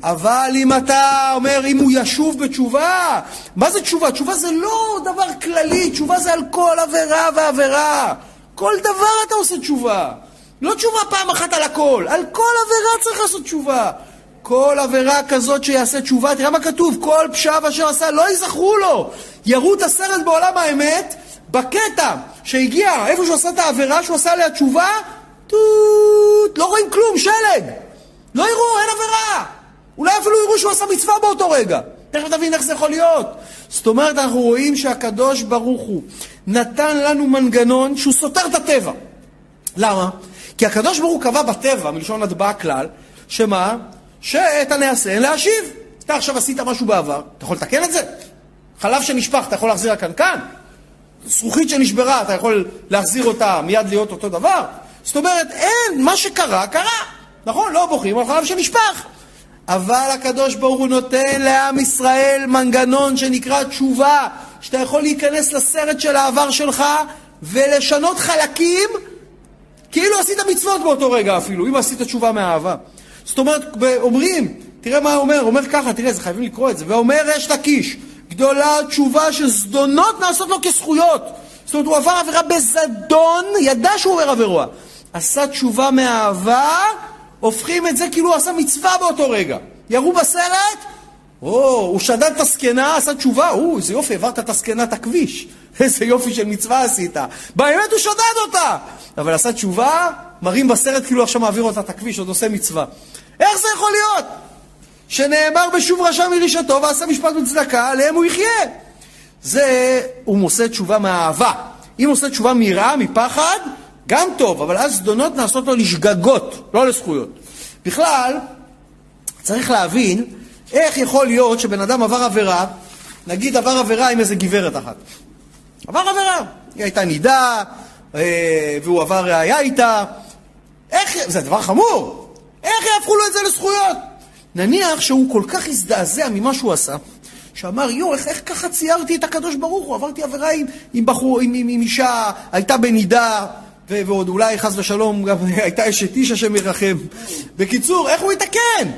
אבל אם אתה אומר, אם הוא ישוב בתשובה, מה זה תשובה? תשובה זה לא דבר כללי, תשובה זה על כל עבירה ועבירה. כל דבר אתה עושה תשובה. לא תשובה פעם אחת על הכל, על כל עבירה צריך לעשות תשובה. כל עבירה כזאת שיעשה תשובה, תראה מה כתוב, כל פשע אשר עשה לא יזכרו לו. יראו את הסרט בעולם האמת, בקטע שהגיע, איפה שהוא עשה את העבירה, שהוא עשה עליה תשובה, טוט, לא רואים כלום, שלג. לא יראו, אין עבירה. אולי אפילו יראו שהוא עשה מצווה באותו רגע. תכף תבין איך זה יכול להיות. זאת אומרת, אנחנו רואים שהקדוש ברוך הוא נתן לנו מנגנון שהוא סותר את הטבע. למה? כי הקדוש ברוך הוא קבע בטבע, מלשון הטבעה כלל, שמה? שאת הנעשה אין להשיב. אתה עכשיו עשית משהו בעבר, אתה יכול לתקן את זה? חלב שנשפך, אתה יכול להחזיר הקנקן? זכוכית שנשברה, אתה יכול להחזיר אותה מיד להיות אותו דבר? זאת אומרת, אין, מה שקרה, קרה. נכון, לא בוכים על חלב שנשפך. אבל הקדוש ברוך הוא נותן לעם ישראל מנגנון שנקרא תשובה, שאתה יכול להיכנס לסרט של העבר שלך ולשנות חלקים כאילו עשית מצוות באותו רגע אפילו, אם עשית תשובה מאהבה. זאת אומרת, אומרים, תראה מה הוא אומר, הוא אומר ככה, תראה, זה חייבים לקרוא את זה, ואומר אש לקיש, גדולה תשובה שזדונות נעשות לו כזכויות. זאת אומרת, הוא עבר עבירה בזדון, ידע שהוא עובר עבירה. עשה תשובה מאהבה, הופכים את זה כאילו הוא עשה מצווה באותו רגע. ירו בסרט, או, הוא שדד את הזקנה, עשה תשובה, או, איזה יופי, העברת את הזקנה את הכביש. איזה יופי של מצווה עשית. באמת הוא שדד אותה! אבל עשה תשובה, מראים בסרט כאילו עכשיו מעביר אותה את הכביש, עוד עושה מצווה. איך זה יכול להיות? שנאמר בשוב רשע מרשתו ועשה משפט וצדקה, עליהם הוא יחיה. זה, הוא עושה תשובה מאהבה. אם הוא עושה תשובה מיראה, מפחד, גם טוב, אבל אז זדונות נעשות לו לשגגות, לא לזכויות. בכלל, צריך להבין איך יכול להיות שבן אדם עבר עבירה, נגיד עבר עבירה עם איזה גברת אחת. עבר עבירה, היא הייתה נידה, אה, והוא עבר ראייה איתה. איך, זה דבר חמור, איך יהפכו לו את זה לזכויות? נניח שהוא כל כך הזדעזע ממה שהוא עשה, שאמר, יו, איך, איך ככה ציירתי את הקדוש ברוך הוא? עברתי עבירה עם, עם בחור, עם, עם, עם אישה, הייתה בנידה, ו- ועוד אולי חס ושלום גם הייתה אשת איש השם ירחם. בקיצור, איך הוא יתקן?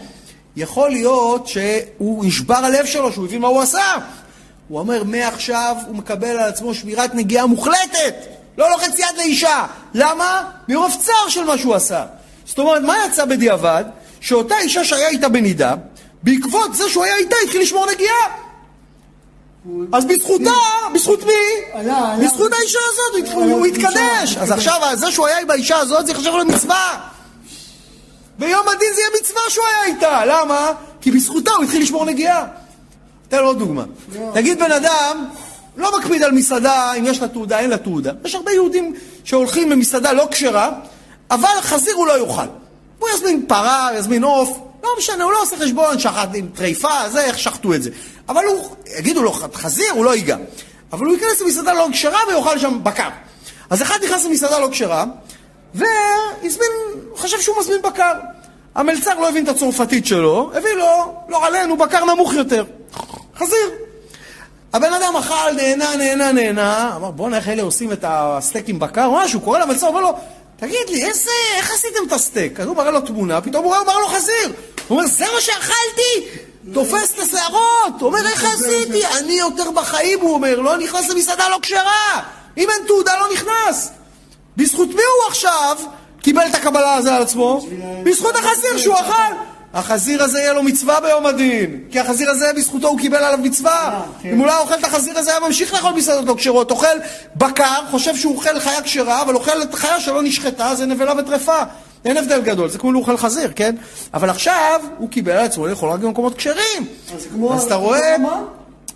יכול להיות שהוא נשבר הלב שלו, שהוא הבין מה הוא עשה. הוא אומר, מעכשיו הוא מקבל על עצמו שמירת נגיעה מוחלטת. לא לוחץ יד לאישה. למה? מרוב צער של מה שהוא עשה. זאת אומרת, מה יצא בדיעבד? שאותה אישה שהיה איתה בנידה, בעקבות זה שהוא היה איתה, התחיל לשמור נגיעה. אז בזכותה, בזכות מי? בזכות האישה הזאת, הוא התקדש. אז עכשיו, זה שהוא היה עם האישה הזאת, זה יחשב לו מצווה. ביום הדין זה יהיה מצווה שהוא היה איתה. למה? כי בזכותה הוא התחיל לשמור נגיעה. אתן עוד דוגמה. נגיד בן אדם לא מקפיד על מסעדה, אם יש לה תעודה, אין לה תעודה. יש הרבה יהודים שהולכים למסעדה לא כשרה, אבל חזיר הוא לא יאכל. הוא יזמין פרה, יזמין עוף, לא משנה, הוא לא עושה חשבון, שחט עם טריפה, זה, איך שחטו את זה. אבל הוא, יגידו לו, חזיר, הוא לא ייגע. אבל הוא ייכנס למסעדה לא כשרה ויאכל שם בקר. אז אחד נכנס למסעדה לא כשרה, והזמין, חשב שהוא מזמין בקר. המלצר לא הבין את הצרפתית שלו, הביא לו, לא עלינו, בקר נמוך יותר. חזיר. הבן אדם אכל, נהנה, נהנה, נהנה, אמר בואנה איך אלה עושים את הסטייק עם בקר, משהו, קורא למלצר, אומר לו, תגיד לי, איזה, איך עשיתם את הסטייק? אז הוא מראה לו תמונה, פתאום הוא מראה לו חזיר. הוא אומר, זה מה שאכלתי? תופס את השערות. הוא אומר, איך עשיתי? אני יותר בחיים, הוא אומר, לא נכנס למסעדה לא כשרה. אם אין תעודה, לא נכנס. בזכות מי הוא עכשיו קיבל את הקבלה הזו על עצמו? בזכות החזיר שהוא אכל. החזיר הזה יהיה לו מצווה ביום הדין, כי החזיר הזה בזכותו הוא קיבל עליו מצווה. אה, כן. אם הוא לא אוכל את החזיר הזה, היה ממשיך לאכול מסעדות לא כשרות. אוכל בקר, חושב שהוא אוכל חיה כשרה, אבל אוכל את חיה שלא נשחטה, זה נבלה וטרפה. אין הבדל גדול, זה כמו לאוכל חזיר, כן? אבל עכשיו הוא קיבל על עצמו לאכול רק במקומות כשרים. אז אתה רואה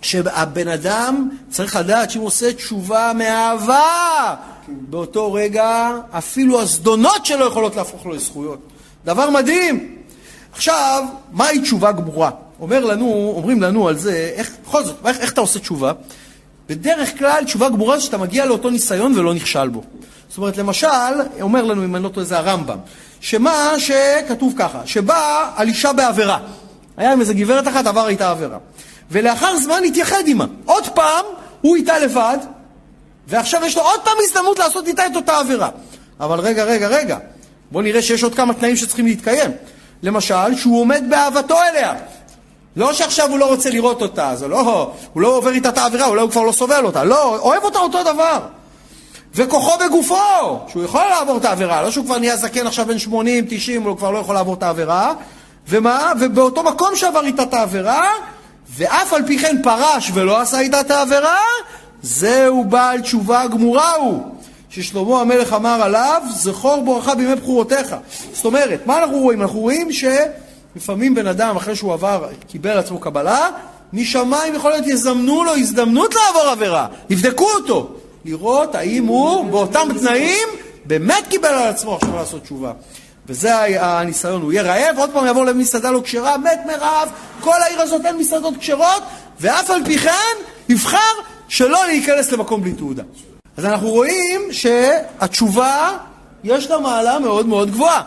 שהבן אדם צריך לדעת שאם הוא עושה תשובה מאהבה, באותו רגע אפילו הזדונות שלו יכולות להפוך לו לזכויות. דבר מדהים. עכשיו, מהי תשובה גמורה? אומר לנו, אומרים לנו על זה, איך, בכל זאת, איך, איך אתה עושה תשובה? בדרך כלל תשובה גמורה זה שאתה מגיע לאותו ניסיון ולא נכשל בו. זאת אומרת, למשל, אומר לנו, אם אני לא טועה, זה הרמב"ם, שמה שכתוב ככה, שבא על אישה בעבירה. היה עם איזה גברת אחת, עבר איתה עבירה. ולאחר זמן התייחד עימה. עוד פעם, הוא איתה לבד, ועכשיו יש לו עוד פעם הזדמנות לעשות איתה את אותה עבירה. אבל רגע, רגע, רגע, בואו נראה שיש עוד כמה תנאים שצריכים להתקיים. למשל, שהוא עומד באהבתו אליה. לא שעכשיו הוא לא רוצה לראות אותה, זה לא, הוא לא עובר איתה את העבירה, אולי הוא כבר לא סובל אותה, לא, אוהב אותה אותו דבר. וכוחו בגופו, שהוא יכול לעבור את העבירה, לא שהוא כבר נהיה זקן עכשיו בן 80, 90, הוא כבר לא יכול לעבור את העבירה, ומה? ובאותו מקום שעבר איתה את העבירה, ואף על פי כן פרש ולא עשה איתה את העבירה, זהו בעל תשובה גמורה הוא. ששלמה המלך אמר עליו, זכור בורך בימי בחורותיך. זאת אומרת, מה אנחנו רואים? אנחנו רואים שלפעמים בן אדם, אחרי שהוא עבר, קיבל עצמו קבלה, משמיים יכול להיות יזמנו לו הזדמנות לעבור עבירה, יבדקו אותו, לראות האם הוא באותם תנאים באמת קיבל על עצמו עכשיו לעשות תשובה. וזה הניסיון, הוא יהיה רעב, עוד פעם יעבור למסעדה לא כשרה, מת מרעב, כל העיר הזאת אין מסעדות כשרות, ואף על פי כן יבחר שלא להיכנס למקום בלי תעודה. אז אנחנו רואים שהתשובה, יש לה מעלה מאוד מאוד גבוהה.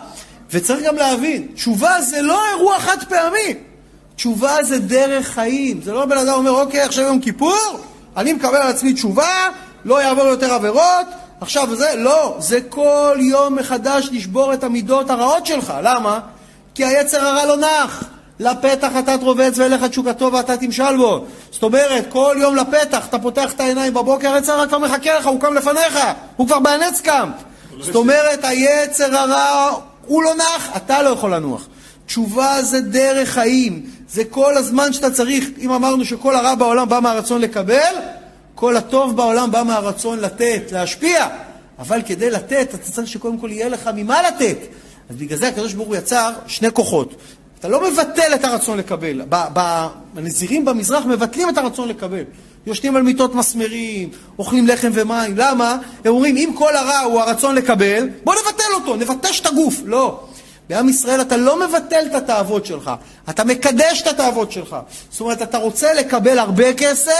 וצריך גם להבין, תשובה זה לא אירוע חד פעמי. תשובה זה דרך חיים. זה לא בן אדם אומר, אוקיי, עכשיו יום כיפור, אני מקבל על עצמי תשובה, לא יעבור יותר עבירות, עכשיו זה, לא, זה כל יום מחדש לשבור את המידות הרעות שלך. למה? כי היצר הרע לא נח. לפתח אתה תרובץ ואליך תשוקתו ואתה תמשל בו. זאת אומרת, כל יום לפתח, אתה פותח את העיניים בבוקר, היצר הרע כבר מחכה לך, הוא קם לפניך, הוא כבר בהנץ קם. זאת אומרת, היצר הרע, הוא לא נח, אתה לא יכול לנוח. תשובה זה דרך חיים, זה כל הזמן שאתה צריך, אם אמרנו שכל הרע בעולם בא מהרצון לקבל, כל הטוב בעולם בא מהרצון לתת, להשפיע. אבל כדי לתת, אתה צריך שקודם כל יהיה לך ממה לתת. אז בגלל זה הקדוש ברוך הוא יצר שני כוחות. אתה לא מבטל את הרצון לקבל. הנזירים במזרח מבטלים את הרצון לקבל. יושנים על מיטות מסמרים, אוכלים לחם ומים. למה? הם אומרים, אם כל הרע הוא הרצון לקבל, בוא נבטל אותו, נבטש את הגוף. לא. בעם ישראל אתה לא מבטל את התאוות שלך, אתה מקדש את התאוות שלך. זאת אומרת, אתה רוצה לקבל הרבה כסף,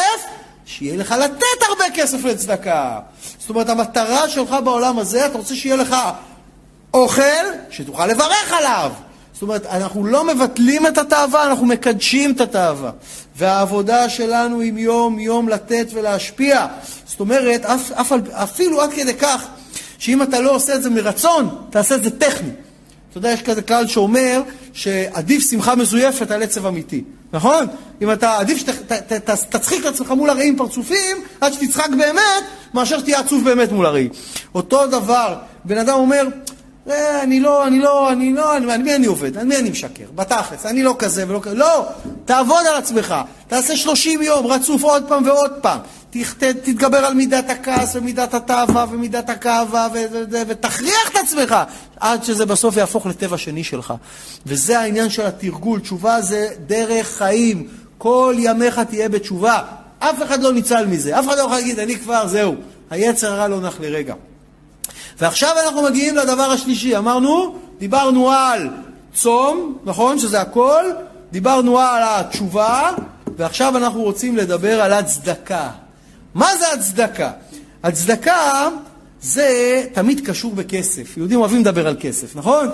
שיהיה לך לתת הרבה כסף לצדקה. זאת אומרת, המטרה שלך בעולם הזה, אתה רוצה שיהיה לך אוכל, שתוכל לברך עליו. זאת אומרת, אנחנו לא מבטלים את התאווה, אנחנו מקדשים את התאווה. והעבודה שלנו היא יום-יום לתת ולהשפיע. זאת אומרת, אף, אף, אפילו עד כדי כך, שאם אתה לא עושה את זה מרצון, תעשה את זה טכני. אתה יודע, יש כזה כלל שאומר שעדיף שמחה מזויפת על עצב אמיתי, נכון? אם אתה, עדיף שתצחיק את עצמך מול הרעים פרצופים, עד שתצחק באמת, מאשר שתהיה עצוב באמת מול הראי. אותו דבר, בן אדם אומר, אני לא, אני לא, אני לא, על מי אני עובד? על מי אני משקר? בתכלס, אני לא כזה ולא כזה. לא, תעבוד על עצמך. תעשה 30 יום רצוף עוד פעם ועוד פעם. תתגבר על מידת הכעס ומידת התאווה ומידת הכאבה ותכריח את עצמך עד שזה בסוף יהפוך לטבע שני שלך. וזה העניין של התרגול. תשובה זה דרך חיים. כל ימיך תהיה בתשובה. אף אחד לא ניצל מזה. אף אחד לא יכול להגיד, אני כבר, זהו. היצר הרע לא נח לרגע. ועכשיו אנחנו מגיעים לדבר השלישי. אמרנו, דיברנו על צום, נכון? שזה הכל. דיברנו על התשובה, ועכשיו אנחנו רוצים לדבר על הצדקה. מה זה הצדקה? הצדקה זה תמיד קשור בכסף. יהודים אוהבים לדבר על כסף, נכון?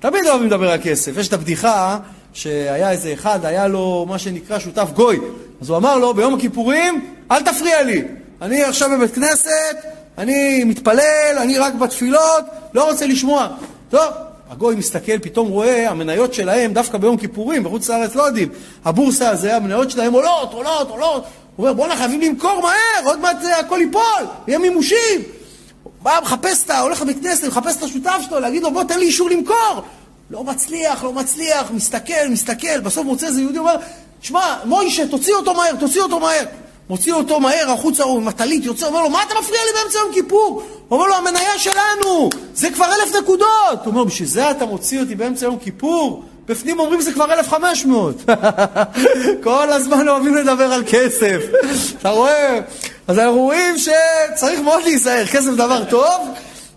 תמיד אוהבים לדבר על כסף. יש את הבדיחה שהיה איזה אחד, היה לו מה שנקרא שותף גוי. אז הוא אמר לו, ביום הכיפורים, אל תפריע לי. אני עכשיו בבית כנסת, אני מתפלל, אני רק בתפילות, לא רוצה לשמוע. טוב, הגוי מסתכל, פתאום רואה, המניות שלהם, דווקא ביום כיפורים, בחוץ לארץ לא יודעים, הבורסה הזה, המניות שלהם עולות, עולות, עולות. הוא אומר, בואנה, חייבים למכור מהר, עוד מעט הכל ייפול, יהיה מימושים. בא, מחפש את ה... הולך לבית כנסת, מחפש את השותף שלו, להגיד לו, בוא, תן לי אישור למכור. לא מצליח, לא מצליח, מסתכל, מסתכל, בסוף מוצא איזה יהודי, אומר, שמע, מוישה, תוציא אותו מהר, תוציא אותו מהר. מוציא אותו מהר החוצה, הוא עם הטלית יוצא, אומר לו, מה אתה מפריע לי באמצע יום כיפור? הוא אומר לו, המניה שלנו, זה כבר אלף נקודות. הוא אומר, בשביל זה אתה מוציא אותי באמצע יום כיפור? בפנים אומרים זה כבר 1,500. כל הזמן אוהבים לדבר על כסף. אתה רואה? אז אנחנו רואים שצריך מאוד להיזהר. כסף זה דבר טוב,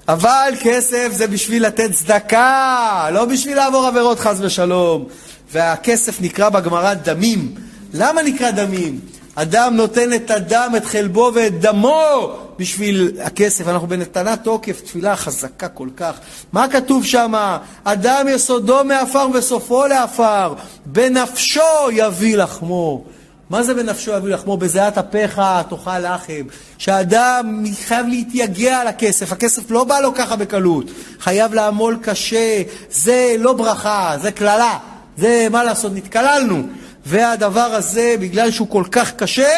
אבל כסף זה בשביל לתת צדקה, לא בשביל לעבור עבירות חס ושלום. והכסף נקרא בגמרא דמים. למה נקרא דמים? אדם נותן את הדם, את חלבו ואת דמו בשביל הכסף. אנחנו בנתנת תוקף, תפילה חזקה כל כך. מה כתוב שם? אדם יסודו מעפר וסופו לעפר, בנפשו יביא לחמו. מה זה בנפשו יביא לחמו? בזיעת אפיך תאכל לחם. שאדם חייב להתייגע על הכסף, הכסף לא בא לו ככה בקלות. חייב לעמול קשה, זה לא ברכה, זה קללה. זה, מה לעשות, נתקללנו. והדבר הזה, בגלל שהוא כל כך קשה,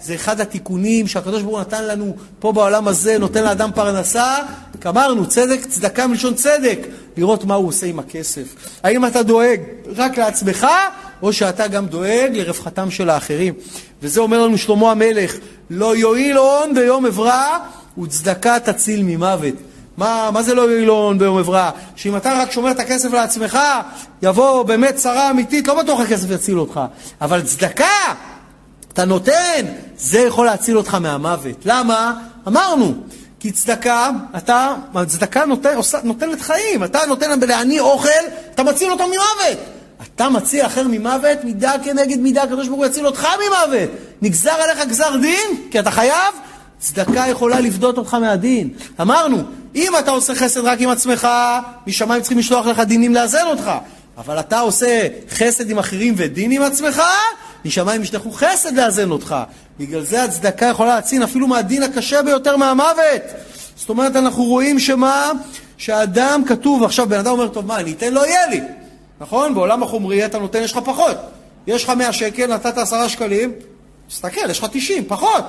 זה אחד התיקונים שהקדוש ברוך הוא נתן לנו פה בעולם הזה, נותן לאדם פרנסה. אמרנו, צדק, צדקה מלשון צדק, לראות מה הוא עושה עם הכסף. האם אתה דואג רק לעצמך, או שאתה גם דואג לרווחתם של האחרים. וזה אומר לנו שלמה המלך, לא יועיל הון ביום אברע, וצדקה תציל ממוות. מה, מה זה לא יועיל הון ביום אברע? שאם אתה רק שומר את הכסף לעצמך, יבוא באמת צרה אמיתית, לא בטוח הכסף יציל אותך. אבל צדקה, אתה נותן, זה יכול להציל אותך מהמוות. למה? אמרנו, כי צדקה, אתה, צדקה נותן, עושה, נותנת חיים, אתה נותן לעני אוכל, אתה מציל אותו ממוות. אתה מציל אחר ממוות, מידה כנגד מידה, הקדוש ברוך הוא יציל אותך ממוות. נגזר עליך גזר דין, כי אתה חייב, צדקה יכולה לפדות אותך מהדין. אמרנו, אם אתה עושה חסד רק עם עצמך, משמיים צריכים לשלוח לך דינים לאזן אותך. אבל אתה עושה חסד עם אחרים ודין עם עצמך, משמיים ישלחו חסד לאזן אותך. בגלל זה הצדקה יכולה להצין אפילו מהדין הקשה ביותר מהמוות. זאת אומרת, אנחנו רואים שמה? שהאדם כתוב, עכשיו בן אדם אומר, טוב, מה, אני אתן, לא יהיה לי. נכון? בעולם החומרי אתה נותן, יש לך פחות. יש לך 100 שקל, נתת 10 שקלים, תסתכל, יש לך 90, פחות.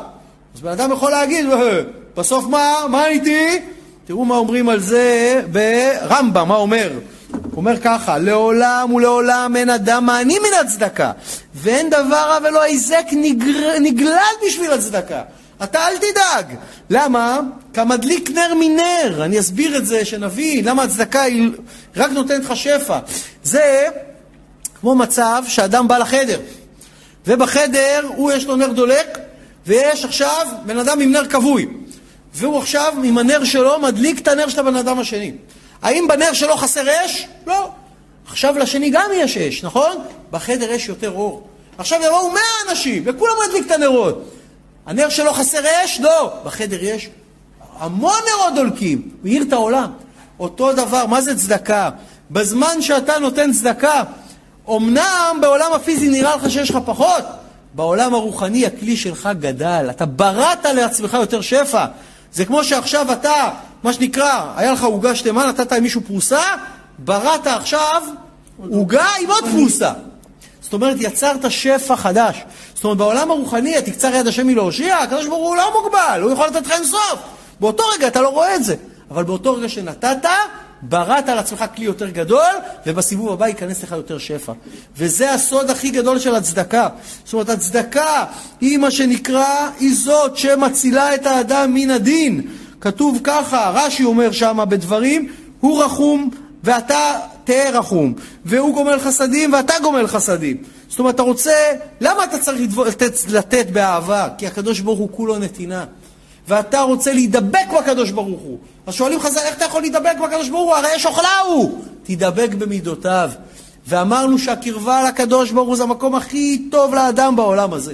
אז בן אדם יכול להגיד, בסוף מה? מה איתי? תראו מה אומרים על זה ברמב"ם, מה אומר? הוא אומר ככה, לעולם ולעולם אין אדם מעני מן הצדקה, ואין דבר רע ולא היזק נגר... נגלל בשביל הצדקה. אתה אל תדאג. למה? כמדליק נר מנר. אני אסביר את זה, שנבין למה הצדקה היא רק נותנת לך שפע. זה כמו מצב שאדם בא לחדר, ובחדר הוא יש לו נר דולק, ויש עכשיו בן אדם עם נר כבוי. והוא עכשיו עם הנר שלו מדליק את הנר של הבן אדם השני. האם בנר שלו חסר אש? לא. עכשיו לשני גם יש אש, נכון? בחדר יש יותר אור. עכשיו יבואו מאה אנשים, וכולם מדליק את הנרות. הנר שלו חסר אש? לא. בחדר יש המון נרות דולקים. הוא האיר את העולם. אותו דבר, מה זה צדקה? בזמן שאתה נותן צדקה, אמנם בעולם הפיזי נראה לך שיש לך פחות, בעולם הרוחני הכלי שלך גדל. אתה בראת לעצמך יותר שפע. זה כמו שעכשיו אתה, מה שנקרא, היה לך עוגה שלמה, נתת למישהו פרוסה, בראת עכשיו עוגה עם עוד פרוסה. זאת אומרת, יצרת שפע חדש. זאת אומרת, בעולם הרוחני, התקצר יד השם מלהושיע, הקדוש ברוך הוא לא מוגבל, הוא יכול לתת לך אינסוף. באותו רגע אתה לא רואה את זה. אבל באותו רגע שנתת, בראת על עצמך כלי יותר גדול, ובסיבוב הבא ייכנס לך יותר שפע. וזה הסוד הכי גדול של הצדקה. זאת אומרת, הצדקה היא מה שנקרא, היא זאת שמצילה את האדם מן הדין. כתוב ככה, רש"י אומר שם בדברים, הוא רחום ואתה תהיה רחום, והוא גומל חסדים ואתה גומל חסדים. זאת אומרת, אתה רוצה, למה אתה צריך לתת, לתת באהבה? כי הקדוש ברוך הוא כולו נתינה. ואתה רוצה להידבק בקדוש ברוך הוא. אז שואלים חז"ל, איך אתה יכול להידבק בקדוש ברוך הוא? הרי יש אוכלה הוא. תידבק במידותיו. ואמרנו שהקרבה לקדוש ברוך הוא זה המקום הכי טוב לאדם בעולם הזה.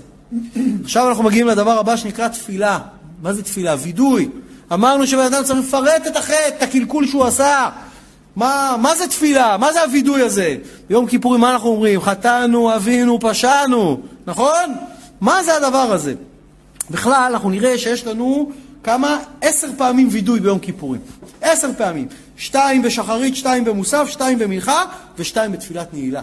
עכשיו אנחנו מגיעים לדבר הבא שנקרא תפילה. מה זה תפילה? וידוי. אמרנו שבן אדם צריך לפרט את החטא, את הקלקול שהוא עשה. מה, מה זה תפילה? מה זה הווידוי הזה? ביום כיפורים מה אנחנו אומרים? חטאנו, אבינו, פשענו, נכון? מה זה הדבר הזה? בכלל, אנחנו נראה שיש לנו כמה? עשר פעמים וידוי ביום כיפורים. עשר פעמים. שתיים בשחרית, שתיים במוסף, שתיים במנחה ושתיים בתפילת נעילה.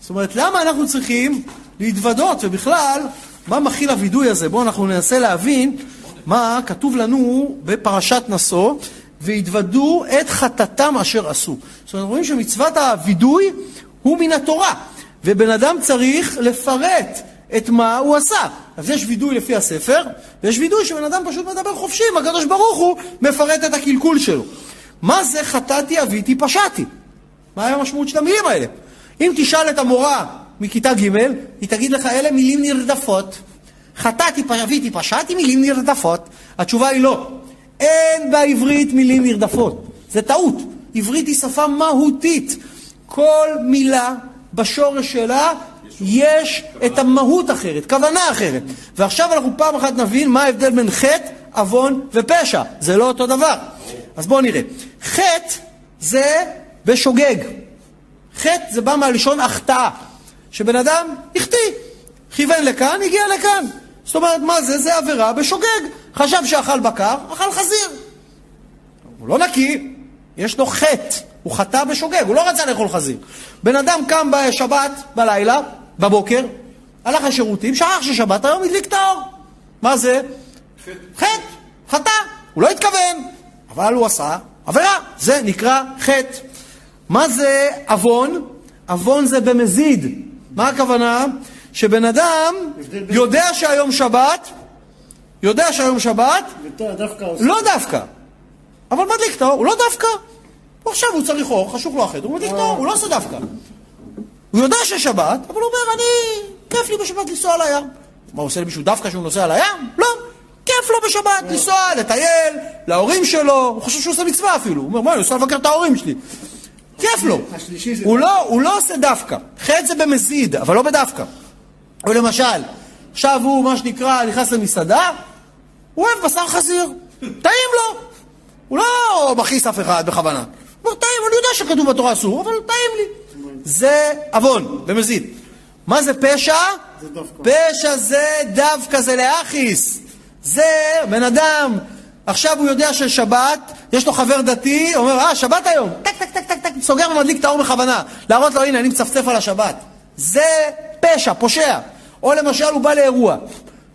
זאת אומרת, למה אנחנו צריכים להתוודות? ובכלל, מה מכיל הווידוי הזה? בואו אנחנו ננסה להבין מה כתוב לנו בפרשת נשוא, והתוודו את חטאתם אשר עשו. זאת אומרת, רואים שמצוות הווידוי הוא מן התורה, ובן אדם צריך לפרט את מה הוא עשה. אז יש וידוי לפי הספר, ויש וידוי שבן אדם פשוט מדבר חופשי, והקדוש ברוך הוא מפרט את הקלקול שלו. מה זה חטאתי, אביתי, פשעתי? מה המשמעות של המילים האלה? אם תשאל את המורה מכיתה ג', היא תגיד לך, אלה מילים נרדפות. חטאתי, אביתי, פשעתי, מילים נרדפות. התשובה היא לא. אין בעברית מילים נרדפות. זה טעות. עברית היא שפה מהותית. כל מילה בשורש שלה יש את המהות אחרת, כוונה אחרת. ועכשיו אנחנו פעם אחת נבין מה ההבדל בין חטא, עוון ופשע. זה לא אותו דבר. אז בואו נראה. חטא זה בשוגג. חטא זה בא מהלשון החטאה. שבן אדם החטיא, כיוון לכאן, הגיע לכאן. זאת אומרת, מה זה? זה עבירה בשוגג. חשב שאכל בקר, אכל חזיר. הוא לא נקי, יש לו חטא. הוא חטא בשוגג, הוא לא רצה לאכול חזיר. בן אדם קם בשבת, בלילה, בבוקר, הלך לשירותים, שכח ששבת, היום הדליק את האור. מה זה? חטא. חטא. הוא לא התכוון, אבל הוא עשה עבירה. זה נקרא חטא. מה זה עוון? עוון זה במזיד. מה הכוונה? שבן אדם יודע שהיום שבת, יודע שהיום שבת, לא דווקא, אבל מדליק את האור, הוא לא דווקא. עכשיו הוא צריך אור, חשוך לו החדר, הוא מדליק את האור, הוא לא עושה דווקא. הוא יודע שיש שבת, אבל הוא אומר, אני, כיף לי בשבת לנסוע לים. מה, הוא עושה למישהו דווקא שהוא נוסע לים? לא. כיף לו בשבת לנסוע, לטייל, להורים שלו, הוא חושב שהוא עושה מצווה אפילו. הוא אומר, מה, אני נוסע לבקר את ההורים שלי. כיף לו. הוא לא, הוא לא עושה דווקא. חטא זה במזיד, אבל לא בדווקא. או למשל, עכשיו הוא, מה שנקרא, נכנס למסעדה, הוא אוהב בשר חזיר. טעים לו. הוא לא מכעיס אף אחד בכוונה. הוא אומר, טעים, אני יודע שכתוב בתורה אסור, אבל טעים לי. זה עוון, במזיד. מה זה פשע? זה. פשע זה דווקא, זה להכיס. זה בן אדם, עכשיו הוא יודע ששבת, יש לו חבר דתי, אומר, אה, שבת היום, טק, טק, טק, טק, טק, סוגר ומדליק את האור בכוונה, להראות לו, הנה, אני מצפצף על השבת. זה פשע, פושע. או למשל, הוא בא לאירוע.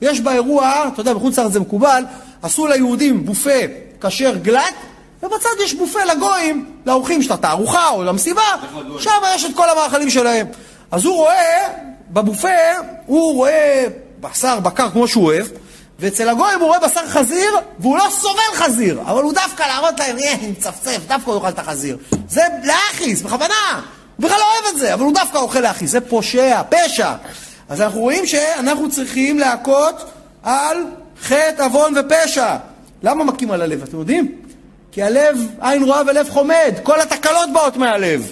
יש באירוע, אתה יודע, בחוץ לארץ זה מקובל, עשו ליהודים בופה כשר גלאט, ובצד יש בופה לגויים, לאורחים של התערוכה או למסיבה, שם יש את כל המאכלים שלהם. אז הוא רואה, בבופה, הוא רואה בשר בקר כמו שהוא אוהב, ואצל הגויים הוא רואה בשר חזיר, והוא לא סובל חזיר, אבל הוא דווקא להראות להם, אני מצפצף, דווקא הוא יאכל את החזיר. זה להכיס, בכוונה. הוא בכלל לא אוהב את זה, אבל הוא דווקא אוכל להכיס. זה פושע, פשע. אז אנחנו רואים שאנחנו צריכים להכות על חטא, עוון ופשע. למה מכים על הלב, אתם יודעים? כי הלב עין רואה ולב חומד, כל התקלות באות מהלב.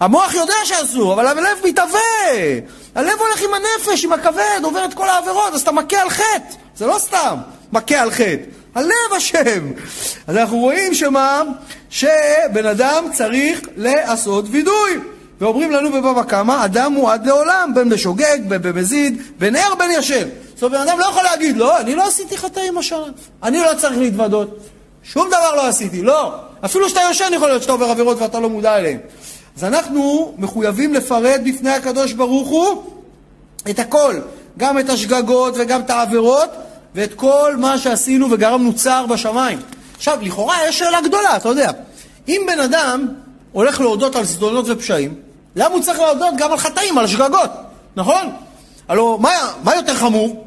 המוח יודע שאסור, אבל הלב מתהווה. הלב הולך עם הנפש, עם הכבד, עובר את כל העבירות, אז אתה מכה על חטא. זה לא סתם מכה על חטא. הלב אשם. אז אנחנו רואים שמה? שבן אדם צריך לעשות וידוי. ואומרים לנו בבבא קמא, אדם מועד לעולם, בין בשוגג, בין במזיד, בין ער, בין ישן. זאת אומרת, בן אדם לא יכול להגיד, לא, אני לא עשיתי חטאים השנה. אני לא צריך להתוודות. שום דבר לא עשיתי, לא. אפילו שאתה ישן יכול להיות שאתה עובר עבירות ואתה לא מודע אליהן. אז אנחנו מחויבים לפרט בפני הקדוש ברוך הוא את הכל, גם את השגגות וגם את העבירות ואת כל מה שעשינו וגרמנו צער בשמיים. עכשיו, לכאורה יש שאלה גדולה, אתה יודע. אם בן אדם הולך להודות על זדונות ופשעים, למה הוא צריך להודות גם על חטאים, על שגגות, נכון? הלוא מה, מה יותר חמור?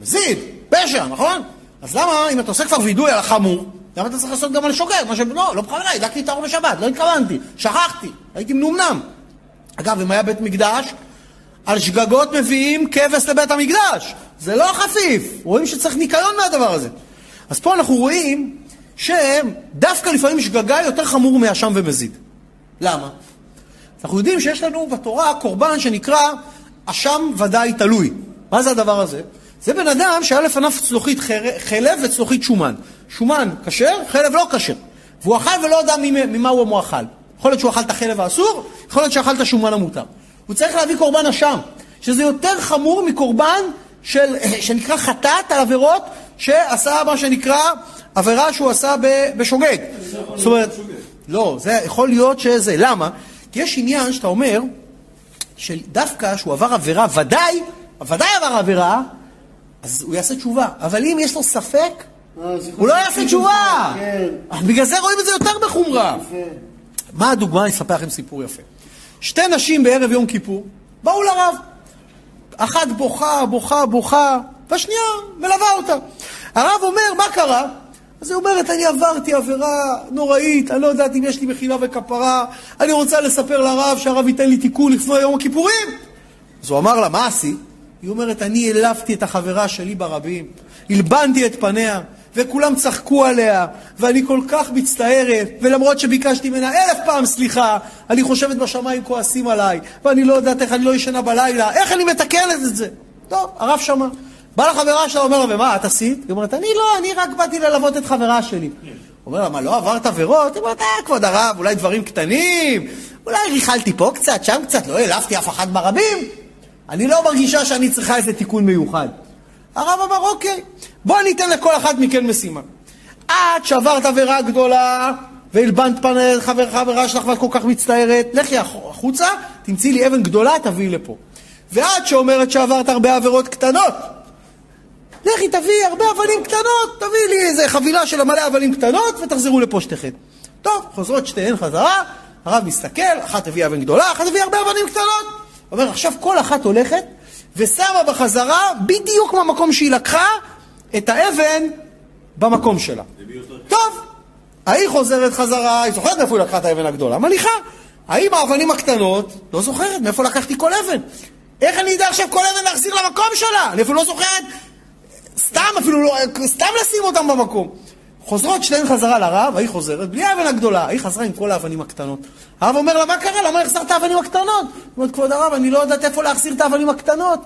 מזיד, פשע, נכון? אז למה, אם אתה עושה כבר וידוי על החמור, למה אתה צריך לעשות גם על שוגג? מה ש... לא, לא בכוונה, הדלקתי את האור בשבת, לא התכוונתי, שכחתי, הייתי מנומנם. אגב, אם היה בית מקדש, על שגגות מביאים כבש לבית המקדש. זה לא חפיף, רואים שצריך ניקיון מהדבר הזה. אז פה אנחנו רואים שדווקא לפעמים שגגה יותר חמור מאשם ומזיד. למה? אנחנו יודעים שיש לנו בתורה קורבן שנקרא אשם ודאי תלוי. מה זה הדבר הזה? זה בן אדם שהיה לפניו צלוחית חלב וצלוחית שומן. שומן כשר, חלב לא כשר. והוא אכל ולא יודע ממה הוא אכל. יכול להיות שהוא אכל את החלב האסור, יכול להיות שאכל את השומן המותר. הוא צריך להביא קורבן אשם, שזה יותר חמור מקורבן של, שנקרא חטאת על עבירות שעשה מה שנקרא עבירה שהוא עשה בשוגג. זאת אומרת, לא, זה יכול להיות שזה, למה? כי יש עניין שאתה אומר, שדווקא שהוא עבר עבירה, ודאי, ודאי עבר עבירה, אז הוא יעשה תשובה. אבל אם יש לו ספק, הוא לא יעשה תשובה. כן. בגלל זה רואים את זה יותר בחומרה. מה הדוגמה? אני אספר לכם סיפור יפה. שתי נשים בערב יום כיפור באו לרב. אחת בוכה, בוכה, בוכה, והשנייה מלווה אותה. הרב אומר, מה קרה? אז היא אומרת, אני עברתי עבירה נוראית, אני לא יודעת אם יש לי מחילה וכפרה, אני רוצה לספר לרב שהרב ייתן לי תיקון לפני יום הכיפורים. אז הוא אמר לה, מה עשית? היא אומרת, אני העלבתי את החברה שלי ברבים, הלבנתי את פניה, וכולם צחקו עליה, ואני כל כך מצטערת, ולמרות שביקשתי ממנה אלף פעם סליחה, אני חושבת בשמיים כועסים עליי, ואני לא יודעת איך אני לא ישנה בלילה, איך אני מתקנת את זה? טוב, הרב שמע. בא לחברה שלה, אומר לה, ומה, את עשית? היא אומרת, אני לא, אני רק באתי ללוות את חברה שלי. אומר לה, מה, לא עברת עבירות? היא אומרת, אה, כבוד הרב, אולי דברים קטנים, אולי ריכלתי פה קצת, שם קצת, לא העלבתי אף אחד ברבים. אני לא מרגישה שאני צריכה איזה תיקון מיוחד. הרב אמר, אוקיי, בוא אני אתן לכל אחת מכן משימה. את שעברת עבירה גדולה, והלבנת פנל חבר חברה שלך ואת כל כך מצטערת, לכי החוצה, תמצאי לי אבן גדולה, תביאי לפה. ואת שאומרת שעברת הרבה עבירות קטנות, לכי תביאי הרבה אבנים קטנות, תביאי לי איזה חבילה של מלא אבנים קטנות ותחזרו לפה שתיכן. טוב, חוזרות שתיהן חזרה, הרב מסתכל, אחת הביאה אבן גדולה, אחת הביאה הרבה אבנים קטנות. אומר, עכשיו כל אחת הולכת ושמה בחזרה, בדיוק מהמקום שהיא לקחה, את האבן במקום שלה. טוב, ההיא חוזרת חזרה, היא זוכרת מאיפה היא לקחה את האבן הגדולה, מליכה. האם האבנים הקטנות, לא זוכרת מאיפה לקחתי כל אבן. איך אני אדע עכשיו כל אבן להחזיר למקום שלה? אני אפילו לא זוכרת, סתם אפילו לא, סתם לשים אותם במקום. חוזרות שתיהן חזרה לרב, ההיא חוזרת, בלי האבן הגדולה, ההיא חזרה עם כל האבנים הקטנות. הרב אומר לה, מה קרה? למה החזרת את האבנים הקטנות? אומרת, כבוד הרב, אני לא יודעת איפה להחזיר את האבנים הקטנות.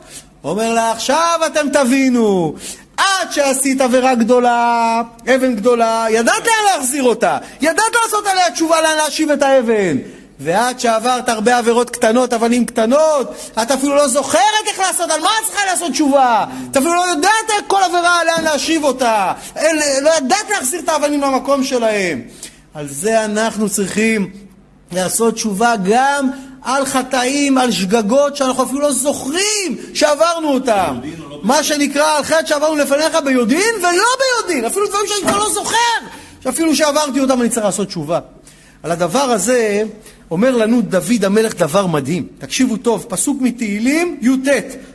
אומר לה, עכשיו אתם תבינו, עד שעשית עבירה גדולה, אבן גדולה, ידעת לאן להחזיר אותה, ידעת לעשות עליה תשובה לאן להשיב את האבן. ועד שעברת הרבה עבירות קטנות, אבנים קטנות, את אפילו לא זוכרת איך לעשות, על מה את צריכה לעשות תשובה? את אפילו לא יודעת כל עבירה לאן להשיב אותה. לא ידעת להחזיר את האבנים למקום שלהם. על זה אנחנו צריכים לעשות תשובה גם על חטאים, על שגגות שאנחנו אפילו לא זוכרים שעברנו אותם. מה שנקרא על חטא שעברנו לפניך ביודעין ולא ביודעין, אפילו דברים שאני כבר לא זוכר, שאפילו שעברתי אותם אני צריך לעשות תשובה. על הדבר הזה אומר לנו דוד המלך דבר מדהים. תקשיבו טוב, פסוק מתהילים, י"ט.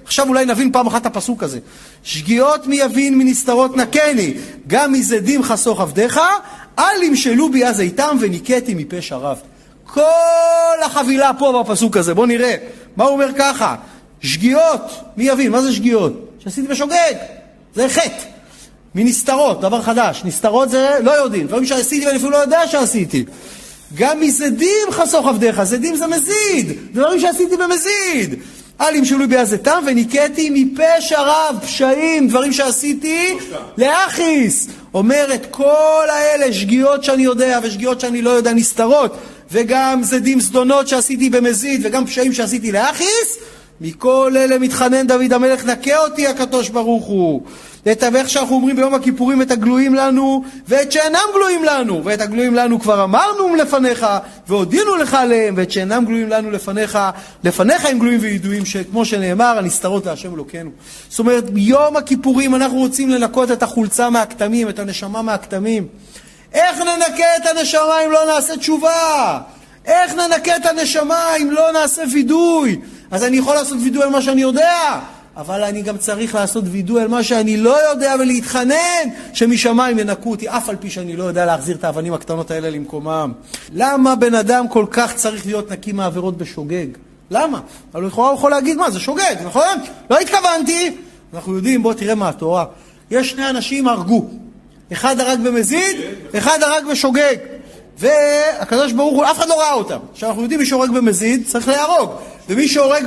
עכשיו אולי נבין פעם אחת את הפסוק הזה. שגיאות מי יבין מנסתרות נקני, גם מזדים חסוך עבדיך, אל ימשלו בי אז איתם וניקטי מפשע רב. כל החבילה פה בפסוק הזה, בואו נראה. מה הוא אומר ככה? שגיאות, מי יבין? מה זה שגיאות? שעשיתי בשוגג, זה חטא. מנסתרות, דבר חדש. נסתרות זה לא יודעים, דברים שעשיתי ואני אפילו לא יודע שעשיתי. גם מזדים חסוך עבדיך, זדים זה מזיד, דברים שעשיתי במזיד. אל ימשלו בי הזיתם וניקטי מפשע רב, פשעים, דברים שעשיתי לאחיס. אומר את כל האלה, שגיאות שאני יודע ושגיאות שאני לא יודע, נסתרות, וגם זדים זדונות שעשיתי במזיד, וגם פשעים שעשיתי לאחיס, מכל אלה מתחנן דוד המלך, נקה אותי הקדוש ברוך הוא. ואת איך שאנחנו אומרים ביום הכיפורים, את הגלויים לנו ואת שאינם גלויים לנו. ואת הגלויים לנו כבר אמרנו לפניך, והודינו לך עליהם, ואת שאינם גלויים לנו לפניך, לפניך הם גלויים וידועים, שכמו שנאמר, הנסתרות להשם אלוקינו. זאת אומרת, ביום הכיפורים אנחנו רוצים לנקות את החולצה מהכתמים, את הנשמה מהכתמים. איך ננקה את הנשמה אם לא נעשה תשובה? איך ננקה את הנשמה אם לא נעשה וידוי? אז אני יכול לעשות וידוי על מה שאני יודע, אבל אני גם צריך לעשות וידוי על מה שאני לא יודע ולהתחנן שמשמיים ינקו אותי, אף על פי שאני לא יודע להחזיר את האבנים הקטנות האלה למקומם. למה בן אדם כל כך צריך להיות נקי מעבירות בשוגג? למה? אבל לכאורה הוא יכול להגיד, מה, זה שוגג, נכון? לא התכוונתי. אנחנו יודעים, בוא תראה מה התורה. יש שני אנשים הרגו. אחד הרג במזיד, אחד הרג בשוגג. והקדוש ברוך הוא, אף אחד לא ראה אותם. עכשיו אנחנו יודעים מי שהורג במזיד צריך להרוג. ומי שהורג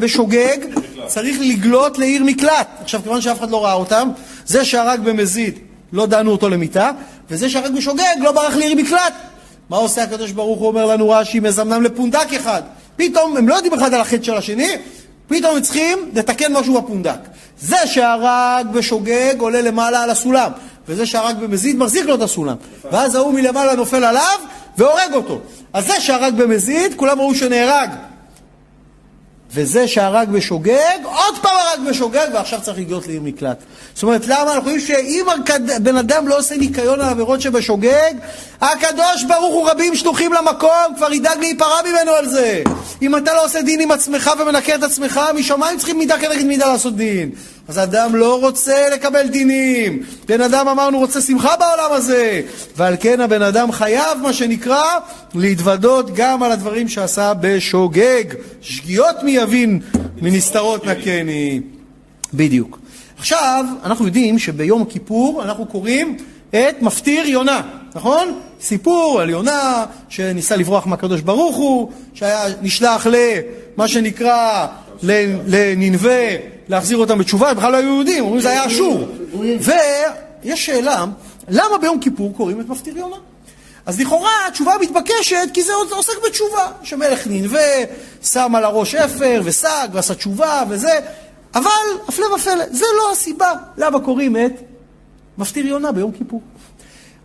בשוגג צריך לגלות לעיר מקלט. עכשיו, כיוון שאף אחד לא ראה אותם, זה שהרג במזיד לא דנו אותו למיטה, וזה שהרג בשוגג לא ברח לעיר מקלט. מה עושה הקדוש ברוך הוא אומר לנו רש"י, מזמנם לפונדק אחד. פתאום, הם לא יודעים אחד על החטא של השני, פתאום הם צריכים לתקן משהו בפונדק. זה שהרג בשוגג עולה למעלה על הסולם, וזה שהרג במזיד מחזיק לו את הסולם. ואז ההוא מלמעלה נופל עליו והורג אותו. אז זה שהרג במזיד, כולם ראו שנהרג. וזה שהרג בשוגג, עוד פעם הרג בשוגג, ועכשיו צריך לגלות לעיר מקלט. זאת אומרת, למה? אנחנו רואים שאם בן אדם לא עושה ניקיון על עבירות שבשוגג, הקדוש ברוך הוא רבים שלוחים למקום, כבר ידאג להיפרע ממנו על זה. אם אתה לא עושה דין עם עצמך ומנקה את עצמך, משמיים צריכים מידה כנגד מידה לעשות דין. אז אדם לא רוצה לקבל דינים. בן אדם, אמרנו, רוצה שמחה בעולם הזה. ועל כן הבן אדם חייב, מה שנקרא, להתוודות גם על הדברים שעשה בשוגג. שגיאות מי יבין מנסתרות נקני. בדיוק. עכשיו, אנחנו יודעים שביום הכיפור אנחנו קוראים את מפטיר יונה, נכון? סיפור על יונה שניסה לברוח מהקדוש ברוך הוא, שהיה נשלח למה שנקרא לנינווה להחזיר אותם בתשובה, בכלל לא היו יהודים, אומרים שזה היה אשור. ויש שאלה, למה ביום כיפור קוראים את מפטיר יונה? אז לכאורה התשובה מתבקשת כי זה עוסק בתשובה, שמלך נינווה שם על הראש אפר ושק ועשה תשובה וזה, אבל הפלא ופלא, זה לא הסיבה למה קוראים את מפטיר יונה ביום כיפור.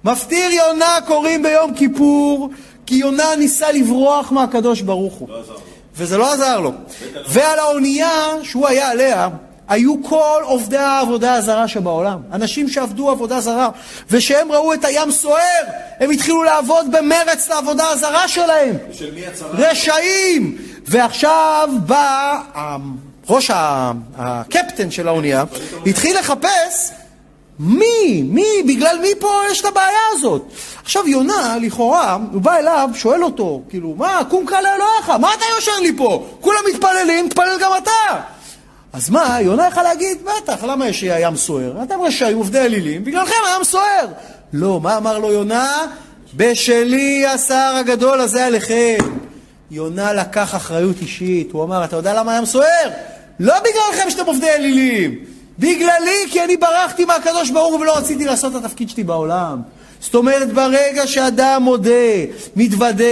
מפטיר יונה קוראים ביום כיפור כי יונה ניסה לברוח מהקדוש ברוך הוא. לא וזה לא עזר לו. ועל האונייה שהוא היה עליה, היו כל עובדי העבודה הזרה שבעולם. אנשים שעבדו עבודה זרה, וכשהם ראו את הים סוער, הם התחילו לעבוד במרץ לעבודה הזרה שלהם. ושל מי הצרה? רשעים! ועכשיו בא ראש הקפטן של האונייה, התחיל לחפש מי, מי, בגלל מי פה יש את הבעיה הזאת? עכשיו יונה, לכאורה, הוא בא אליו, שואל אותו, כאילו, מה, קום קרא לאלוהיך, מה אתה יושב לי פה? כולם מתפללים, תפלל גם אתה. אז מה, יונה יכול להגיד, בטח, למה יש ים סוער? אתם רשעים, עובדי אלילים, בגללכם הים סוער. לא, מה אמר לו יונה? בשלי השר הגדול הזה עליכם. יונה לקח אחריות אישית, הוא אמר, אתה יודע למה הים סוער? לא בגללכם שאתם עובדי אלילים, בגללי, כי אני ברחתי מהקדוש ברוך ולא רציתי לעשות את התפקיד שלי בעולם. זאת אומרת, ברגע שאדם מודה, מתוודה,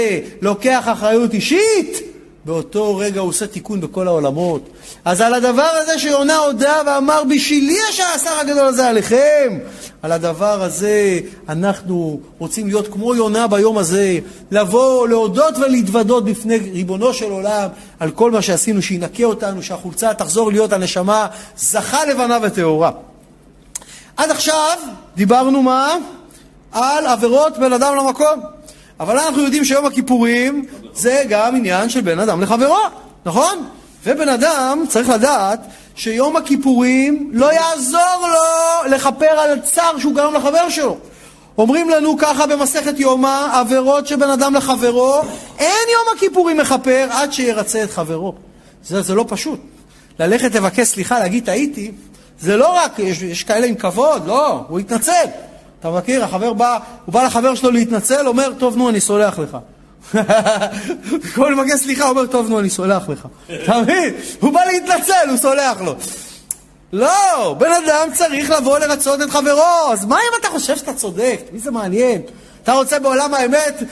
לוקח אחריות אישית, באותו רגע הוא עושה תיקון בכל העולמות. אז על הדבר הזה שיונה הודה ואמר, בשבילי השר הגדול הזה עליכם, על הדבר הזה אנחנו רוצים להיות כמו יונה ביום הזה, לבוא, להודות ולהתוודות בפני ריבונו של עולם על כל מה שעשינו, שינקה אותנו, שהחולצה תחזור להיות הנשמה זכה לבנה וטהורה. עד עכשיו דיברנו מה? על עבירות בין אדם למקום. אבל אנחנו יודעים שיום הכיפורים זה גם עניין של בין אדם לחברו, נכון? ובן אדם צריך לדעת שיום הכיפורים לא יעזור לו לכפר על צער שהוא גרם לחבר שלו. אומרים לנו ככה במסכת יומא, עבירות שבין אדם לחברו, אין יום הכיפורים מכפר עד שירצה את חברו. זה, זה לא פשוט. ללכת לבקש סליחה, להגיד טעיתי, זה לא רק, יש, יש כאלה עם כבוד, לא, הוא יתנצל. אתה מכיר, החבר בא, הוא בא לחבר שלו להתנצל, אומר, טוב, נו, אני סולח לך. כל מבקש סליחה, אומר, טוב, נו, אני סולח לך. אתה מבין? הוא בא להתנצל, הוא סולח לו. לא, בן אדם צריך לבוא לרצות את חברו, אז מה אם אתה חושב שאתה צודק? מי זה מעניין? אתה רוצה בעולם האמת,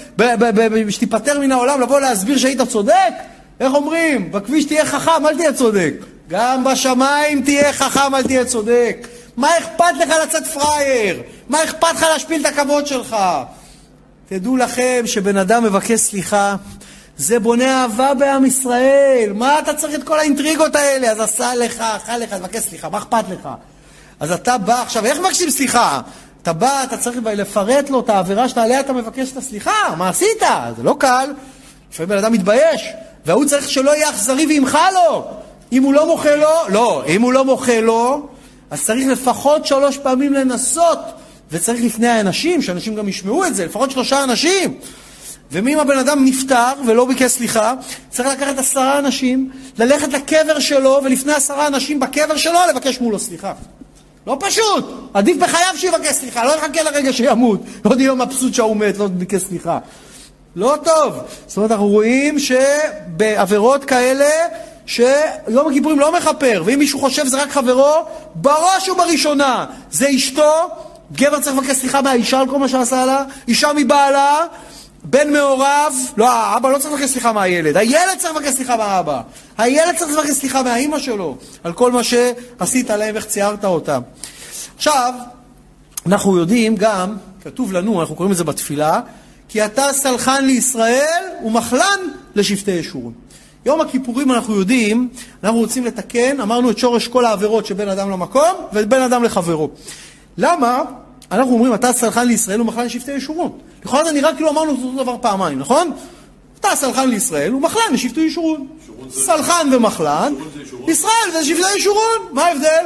שתיפטר מן העולם, לבוא להסביר שהיית צודק? איך אומרים? בכביש תהיה חכם, אל תהיה צודק. גם בשמיים תהיה חכם, אל תהיה צודק. מה אכפת לך לצאת פראייר? מה אכפת לך להשפיל את הכבוד שלך? תדעו לכם שבן אדם מבקש סליחה, זה בונה אהבה בעם ישראל. מה אתה צריך את כל האינטריגות האלה? אז עשה לך, עשה לך, תבקש סליחה, מה אכפת לך? אז אתה בא, עכשיו, איך מבקשים סליחה? אתה בא, אתה צריך לפרט לו את העבירה שעליה אתה מבקש את הסליחה, מה עשית? זה לא קל. לפעמים בן אדם מתבייש, והוא צריך שלא יהיה אכזרי וימחה לו. אם הוא לא מוחה לו, לא, אם הוא לא מוחה לו, אז צריך לפחות שלוש פעמים לנסות, וצריך לפני האנשים, שאנשים גם ישמעו את זה, לפחות שלושה אנשים. ואם הבן אדם נפטר ולא ביקש סליחה, צריך לקחת עשרה אנשים, ללכת לקבר שלו, ולפני עשרה אנשים בקבר שלו לבקש מולו סליחה. לא פשוט, עדיף בחייו שיבקש סליחה, לא יחכה לרגע שימות, עוד יהיה מבסוט שהוא מת, לא ביקש סליחה. לא טוב. זאת אומרת, אנחנו רואים שבעבירות כאלה שיום הכיפורים לא מכפר, ואם מישהו חושב שזה רק חברו, בראש ובראשונה זה אשתו, גבר צריך לבקש סליחה מהאישה על כל מה שעשה לה, אישה מבעלה, בן מעורב, לא, האבא לא צריך לבקש סליחה מהילד, הילד צריך לבקש סליחה מהאבא. הילד צריך לבקש סליחה מהאימא שלו, על כל מה שעשית להם, איך ציירת אותם. עכשיו, אנחנו יודעים גם, כתוב לנו, אנחנו קוראים לזה בתפילה, כי אתה סלחן לישראל ומחלן לשבטי ישורון. יום הכיפורים אנחנו יודעים, אנחנו רוצים לתקן, אמרנו את שורש כל העבירות שבין אדם למקום ובין אדם לחברו. למה? אנחנו אומרים, אתה סלחן לישראל ומחלן לשבטי ישורון. לכאורה זה נראה כאילו אמרנו אותו דבר פעמיים, נכון? אתה סלחן לישראל ומחלן לשבטי ישורון. סלחן ומחלן, ישראל זה שבטי ישורון, מה ההבדל?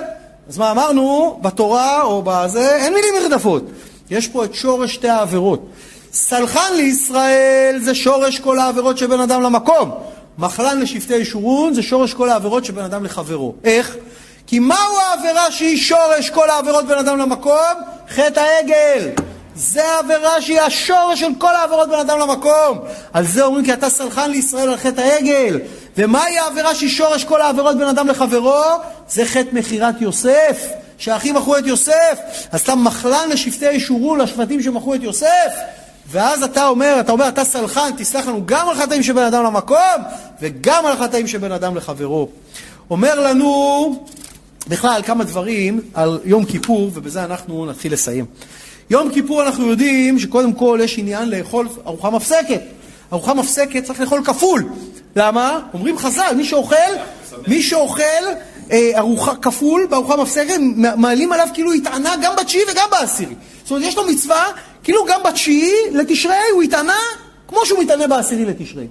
אז מה אמרנו, בתורה או בזה, אין מילים מרדפות. יש פה את שורש שתי העבירות. סלחן לישראל זה שורש כל העבירות שבין אדם למקום. מחלן לשבטי ישורון זה שורש כל העבירות שבין אדם לחברו. איך? כי מהו העבירה שהיא שורש כל העבירות בין אדם למקום? חטא העגל. זה העבירה שהיא השורש של כל העבירות בין אדם למקום. על זה אומרים כי אתה סלחן לישראל על חטא העגל. ומהי העבירה שהיא שורש כל העבירות בין אדם לחברו? זה חטא מכירת יוסף. שהאחים מכרו את יוסף. אז אתה מחלן לשבטי ישורון, לשבטים שמכרו את יוסף. ואז אתה אומר, אתה אומר, אתה סלחן, תסלח לנו גם על חטאים שבין אדם למקום, וגם על חטאים שבין אדם לחברו. אומר לנו בכלל כמה דברים על יום כיפור, ובזה אנחנו נתחיל לסיים. יום כיפור אנחנו יודעים שקודם כל יש עניין לאכול ארוחה מפסקת. ארוחה מפסקת צריך לאכול כפול. למה? אומרים חז"ל, מי שאוכל, מי שאוכל אה, ארוחה כפול בארוחה מפסקת, מעלים עליו כאילו התענה גם בתשיעי וגם בעשירי. זאת אומרת, יש לו מצווה, כאילו גם בתשיעי לתשרי הוא התענה כמו שהוא מתענה בעשירי לתשרי.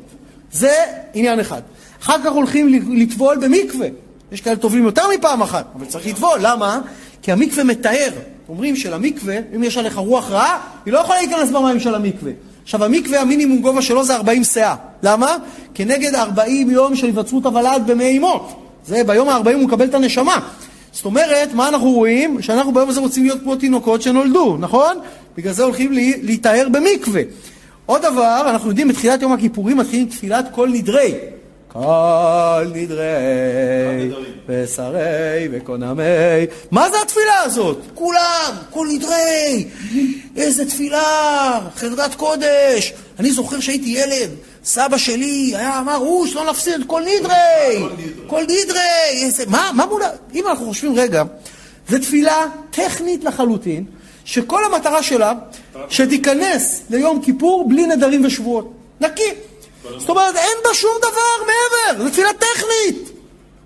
זה עניין אחד. אחר כך הולכים לטבול במקווה. יש כאלה טובלים יותר מפעם אחת, אבל צריך לטבול. למה? כי המקווה מתאר. אומרים שלמקווה, אם יש עליך רוח רעה, היא לא יכולה להיכנס במים של המקווה. עכשיו, המקווה, המינימום גובה שלו זה 40 סאה. למה? כנגד 40 יום של היווצרות הוולד במי אמו. זה ביום ה-40 הוא מקבל את הנשמה. זאת אומרת, מה אנחנו רואים? שאנחנו ביום הזה רוצים להיות כמו תינוקות שנולדו, נכון? בגלל זה הולכים להיטהר במקווה. עוד דבר, אנחנו יודעים, בתחילת יום הכיפורים מתחילים תפילת כל נדרי. כל נדרי, ושרי וקונמי. מה זה התפילה הזאת? כולם, כל נדרי. איזה תפילה, חרדת קודש. אני זוכר שהייתי ילד, סבא שלי היה אמר, אוש, לא נפסיד את כל נדרי. כל נדרי. איזה, מה, מה מול... אם אנחנו חושבים רגע, זו תפילה טכנית לחלוטין, שכל המטרה שלה, שתיכנס ליום כיפור בלי נדרים ושבועות. נקי. זאת אומרת, אין בה שום דבר מעבר, זו תפילה טכנית.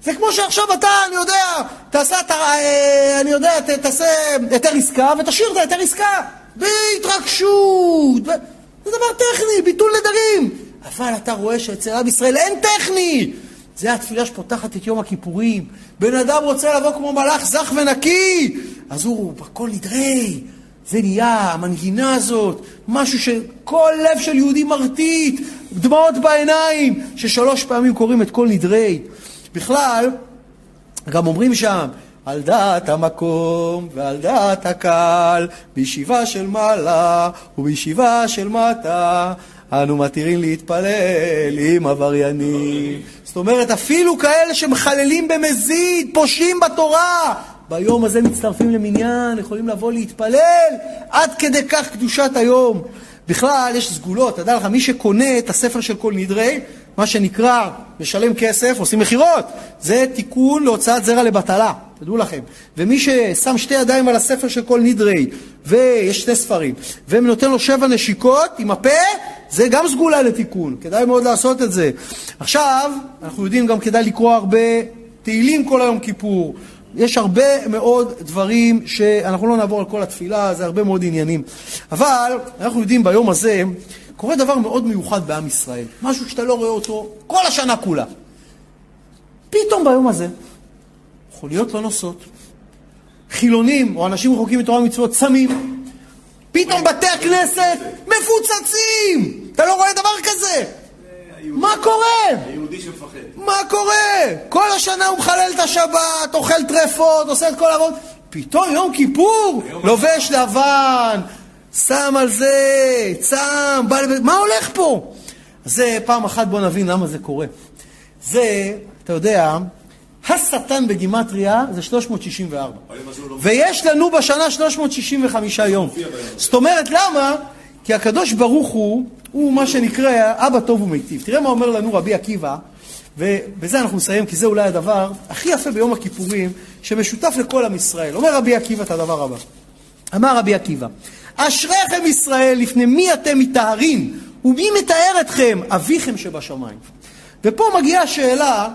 זה כמו שעכשיו אתה, אני יודע, תעשה, אתה, אה, אני יודע, תעשה היתר עסקה ותשאיר את ההיתר עסקה בהתרגשות. זה דבר טכני, ביטול נדרים. אבל אתה רואה שאצל עם ישראל אין טכני. זה התפילה שפותחת את יום הכיפורים. בן אדם רוצה לבוא כמו מלאך זך ונקי, אז הוא בכל נדרי. זה נהיה, המנגינה הזאת, משהו שכל לב של יהודי מרטיט, דמעות בעיניים, ששלוש פעמים קוראים את כל נדרי. בכלל, גם אומרים שם, על דעת המקום ועל דעת הקהל, בישיבה של מעלה ובישיבה של מטה, אנו מתירים להתפלל עם עבריינים. זאת אומרת, אפילו כאלה שמחללים במזיד, פושעים בתורה, ביום הזה מצטרפים למניין, יכולים לבוא להתפלל, עד כדי כך קדושת היום. בכלל, יש סגולות, תדע לך, מי שקונה את הספר של כל נדרי, מה שנקרא, משלם כסף, עושים מכירות. זה תיקון להוצאת זרע לבטלה, תדעו לכם. ומי ששם שתי ידיים על הספר של כל נדרי, ויש שתי ספרים, ונותן לו שבע נשיקות עם הפה, זה גם סגולה לתיקון, כדאי מאוד לעשות את זה. עכשיו, אנחנו יודעים גם כדאי לקרוא הרבה תהילים כל היום כיפור. יש הרבה מאוד דברים שאנחנו לא נעבור על כל התפילה, זה הרבה מאוד עניינים. אבל אנחנו יודעים ביום הזה, קורה דבר מאוד מיוחד בעם ישראל. משהו שאתה לא רואה אותו כל השנה כולה. פתאום ביום הזה, חוליות לא נוסעות. חילונים או אנשים רחוקים מתורה ומצוות צמים. פתאום בתי הכנסת מפוצצים! אתה לא רואה דבר כזה! מה קורה? היהודי שמפחד. מה קורה? כל השנה הוא מחלל את השבת, אוכל טרפות, עושה את כל העבוד. פתאום יום כיפור, לובש לבן, שם על זה, צם, בא לבית... מה הולך פה? זה פעם אחת בוא נבין למה זה קורה. זה, אתה יודע, השטן בגימטריה זה 364. ויש לנו בשנה 365 יום. זאת אומרת, למה? כי הקדוש ברוך הוא הוא מה שנקרא אבא טוב ומיטיב. תראה מה אומר לנו רבי עקיבא, ובזה אנחנו נסיים, כי זה אולי הדבר הכי יפה ביום הכיפורים, שמשותף לכל עם ישראל. אומר רבי עקיבא את הדבר הבא. אמר רבי עקיבא, אשריכם ישראל, לפני מי אתם מטהרים, ומי מתאר אתכם? אביכם שבשמיים. ופה מגיעה השאלה,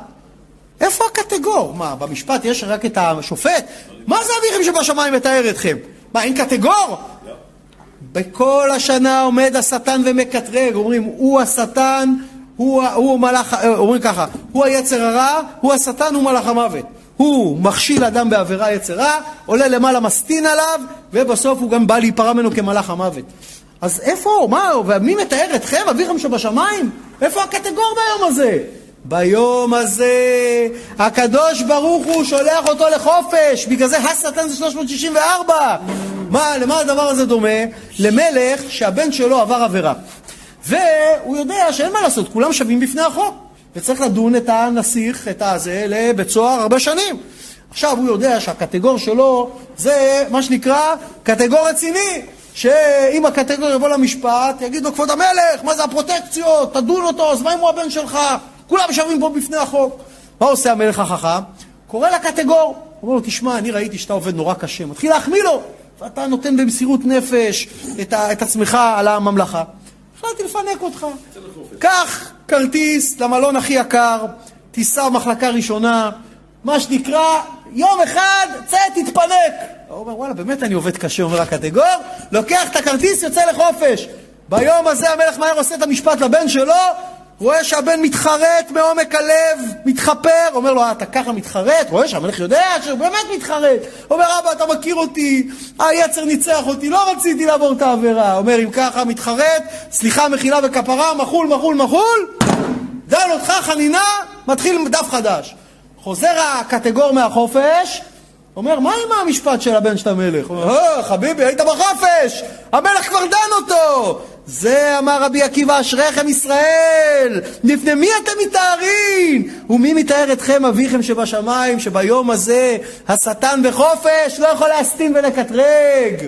איפה הקטגור? מה, במשפט יש רק את השופט? מה זה אביכם שבשמיים מתאר אתכם? מה, אין קטגור? בכל השנה עומד השטן ומקטרג, אומרים, הוא השטן, הוא, הוא מלאך, אומרים ככה, הוא היצר הרע, הוא השטן, הוא מלאך המוות. הוא מכשיל אדם בעבירה יצרה, עולה למעלה מסטין עליו, ובסוף הוא גם בא להיפרע ממנו כמלאך המוות. אז איפה, מה, ומי מתאר אתכם, אביכם שבשמיים? איפה הקטגור ביום הזה? ביום הזה הקדוש ברוך הוא שולח אותו לחופש, בגלל זה השטן זה 364. מה, למה הדבר הזה דומה? למלך שהבן שלו עבר עבירה. והוא יודע שאין מה לעשות, כולם שווים בפני החוק. וצריך לדון את הנסיך, את הזה, לבית סוהר הרבה שנים. עכשיו הוא יודע שהקטגור שלו זה מה שנקרא קטגור רציני. שאם הקטגור יבוא למשפט, יגיד לו, כבוד המלך, מה זה הפרוטקציות? תדון אותו, אז מה אם הוא הבן שלך? כולם שווים פה בפני החוק. מה עושה המלך החכם? קורא לקטגור. אומר לו, תשמע, אני ראיתי שאתה עובד נורא קשה. מתחיל להחמיא לו, ואתה נותן במסירות נפש את, את עצמך על הממלכה. החלטתי לפנק אותך. קח כרטיס למלון הכי יקר, תיסע במחלקה ראשונה, מה שנקרא, יום אחד, צא, תתפנק. הוא אומר, וואלה, באמת אני עובד קשה, אומר הקטגור, לוקח את הכרטיס, יוצא לחופש. ביום הזה המלך מהר עושה את המשפט לבן שלו, רואה שהבן מתחרט מעומק הלב, מתחפר, אומר לו, אה, אתה ככה מתחרט? רואה שהמלך יודע שהוא באמת מתחרט. אומר, אבא, אתה מכיר אותי, היצר ניצח אותי, לא רציתי לעבור את העבירה. אומר, אם ככה מתחרט, סליחה, מחילה וכפרה, מחול, מחול, מחול, דן אותך חנינה, מתחיל דף חדש. חוזר הקטגור מהחופש, אומר, מה עם המשפט של הבן של המלך? הוא אומר, אה, חביבי, היית בחופש, המלך כבר דן אותו. זה אמר רבי עקיבא, אשריכם ישראל, לפני מי אתם מתארים? ומי מתאר אתכם אביכם שבשמיים, שביום הזה השטן בחופש לא יכול להסטין ולקטרג.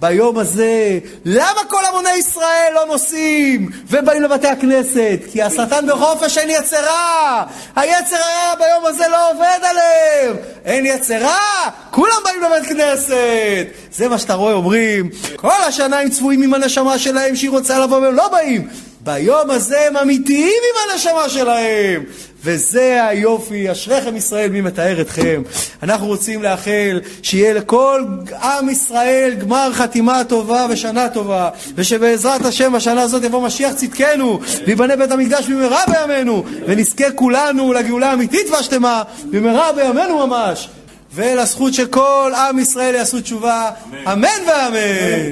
ביום הזה, למה כל המוני ישראל לא נוסעים ובאים לבתי הכנסת? כי השטן בחופש אין יצרה, היצר היה ביום הזה לא עובד עליהם, אין יצרה, כולם באים לבית כנסת. זה מה שאתה רואה, אומרים, כל השנה הם צבועים עם הנשמה שלהם שהיא רוצה לבוא והם לא באים. ביום הזה הם אמיתיים עם הנשמה שלהם. וזה היופי, אשריכם ישראל, מי מתאר אתכם. אנחנו רוצים לאחל שיהיה לכל עם ישראל גמר חתימה טובה ושנה טובה, ושבעזרת השם בשנה הזאת יבוא משיח צדקנו, ויבנה בית המקדש במהרה בימינו, ונזכה כולנו לגאולה אמיתית והשלמה, במהרה בימינו ממש. ולזכות שכל עם ישראל יעשו תשובה, אמן, אמן ואמן.